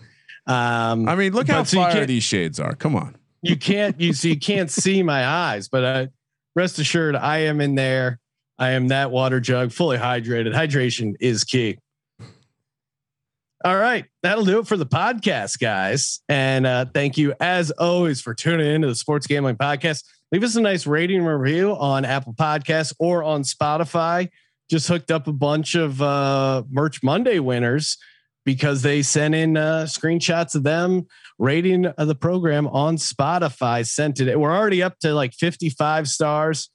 Um, I mean, look how but so fire these shades are. Come on. You can't you so you can't see my eyes, but uh, rest assured, I am in there. I am that water jug, fully hydrated. Hydration is key. All right, that'll do it for the podcast, guys. And uh, thank you, as always, for tuning into the Sports Gambling Podcast. Leave us a nice rating review on Apple Podcasts or on Spotify. Just hooked up a bunch of uh, Merch Monday winners because they sent in uh, screenshots of them rating of the program on Spotify. Sent it. We're already up to like 55 stars.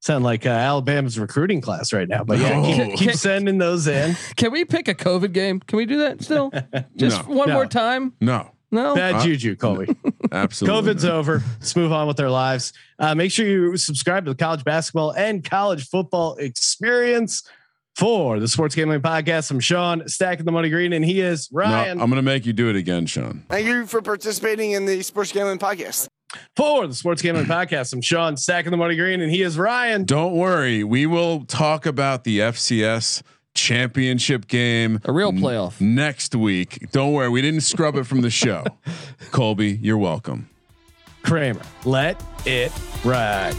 Sound like uh, Alabama's recruiting class right now, but yeah, Oh. keep, keep sending those in. Can we pick a COVID game? Can we do that still? Just No. one No. more time? No, No. Bad Uh, juju, Colby. absolutely. COVID's over. Let's move on with our lives. Uh, make sure you subscribe to the college basketball and college football experience for the Sports Gambling Podcast. I'm Sean, stacking the money green, and he is No, Ryan. I'm going to make you do it again, Sean. Thank you for participating in the Sports Gambling Podcast. for the Sports Gambling Podcast. I'm Sean, stacking the money green, and he is Ryan. Don't worry. We will talk about the FCS championship game. A real n- playoff. next week. Don't worry. We didn't scrub it from the show. Colby, you're welcome. Kramer, let it ride.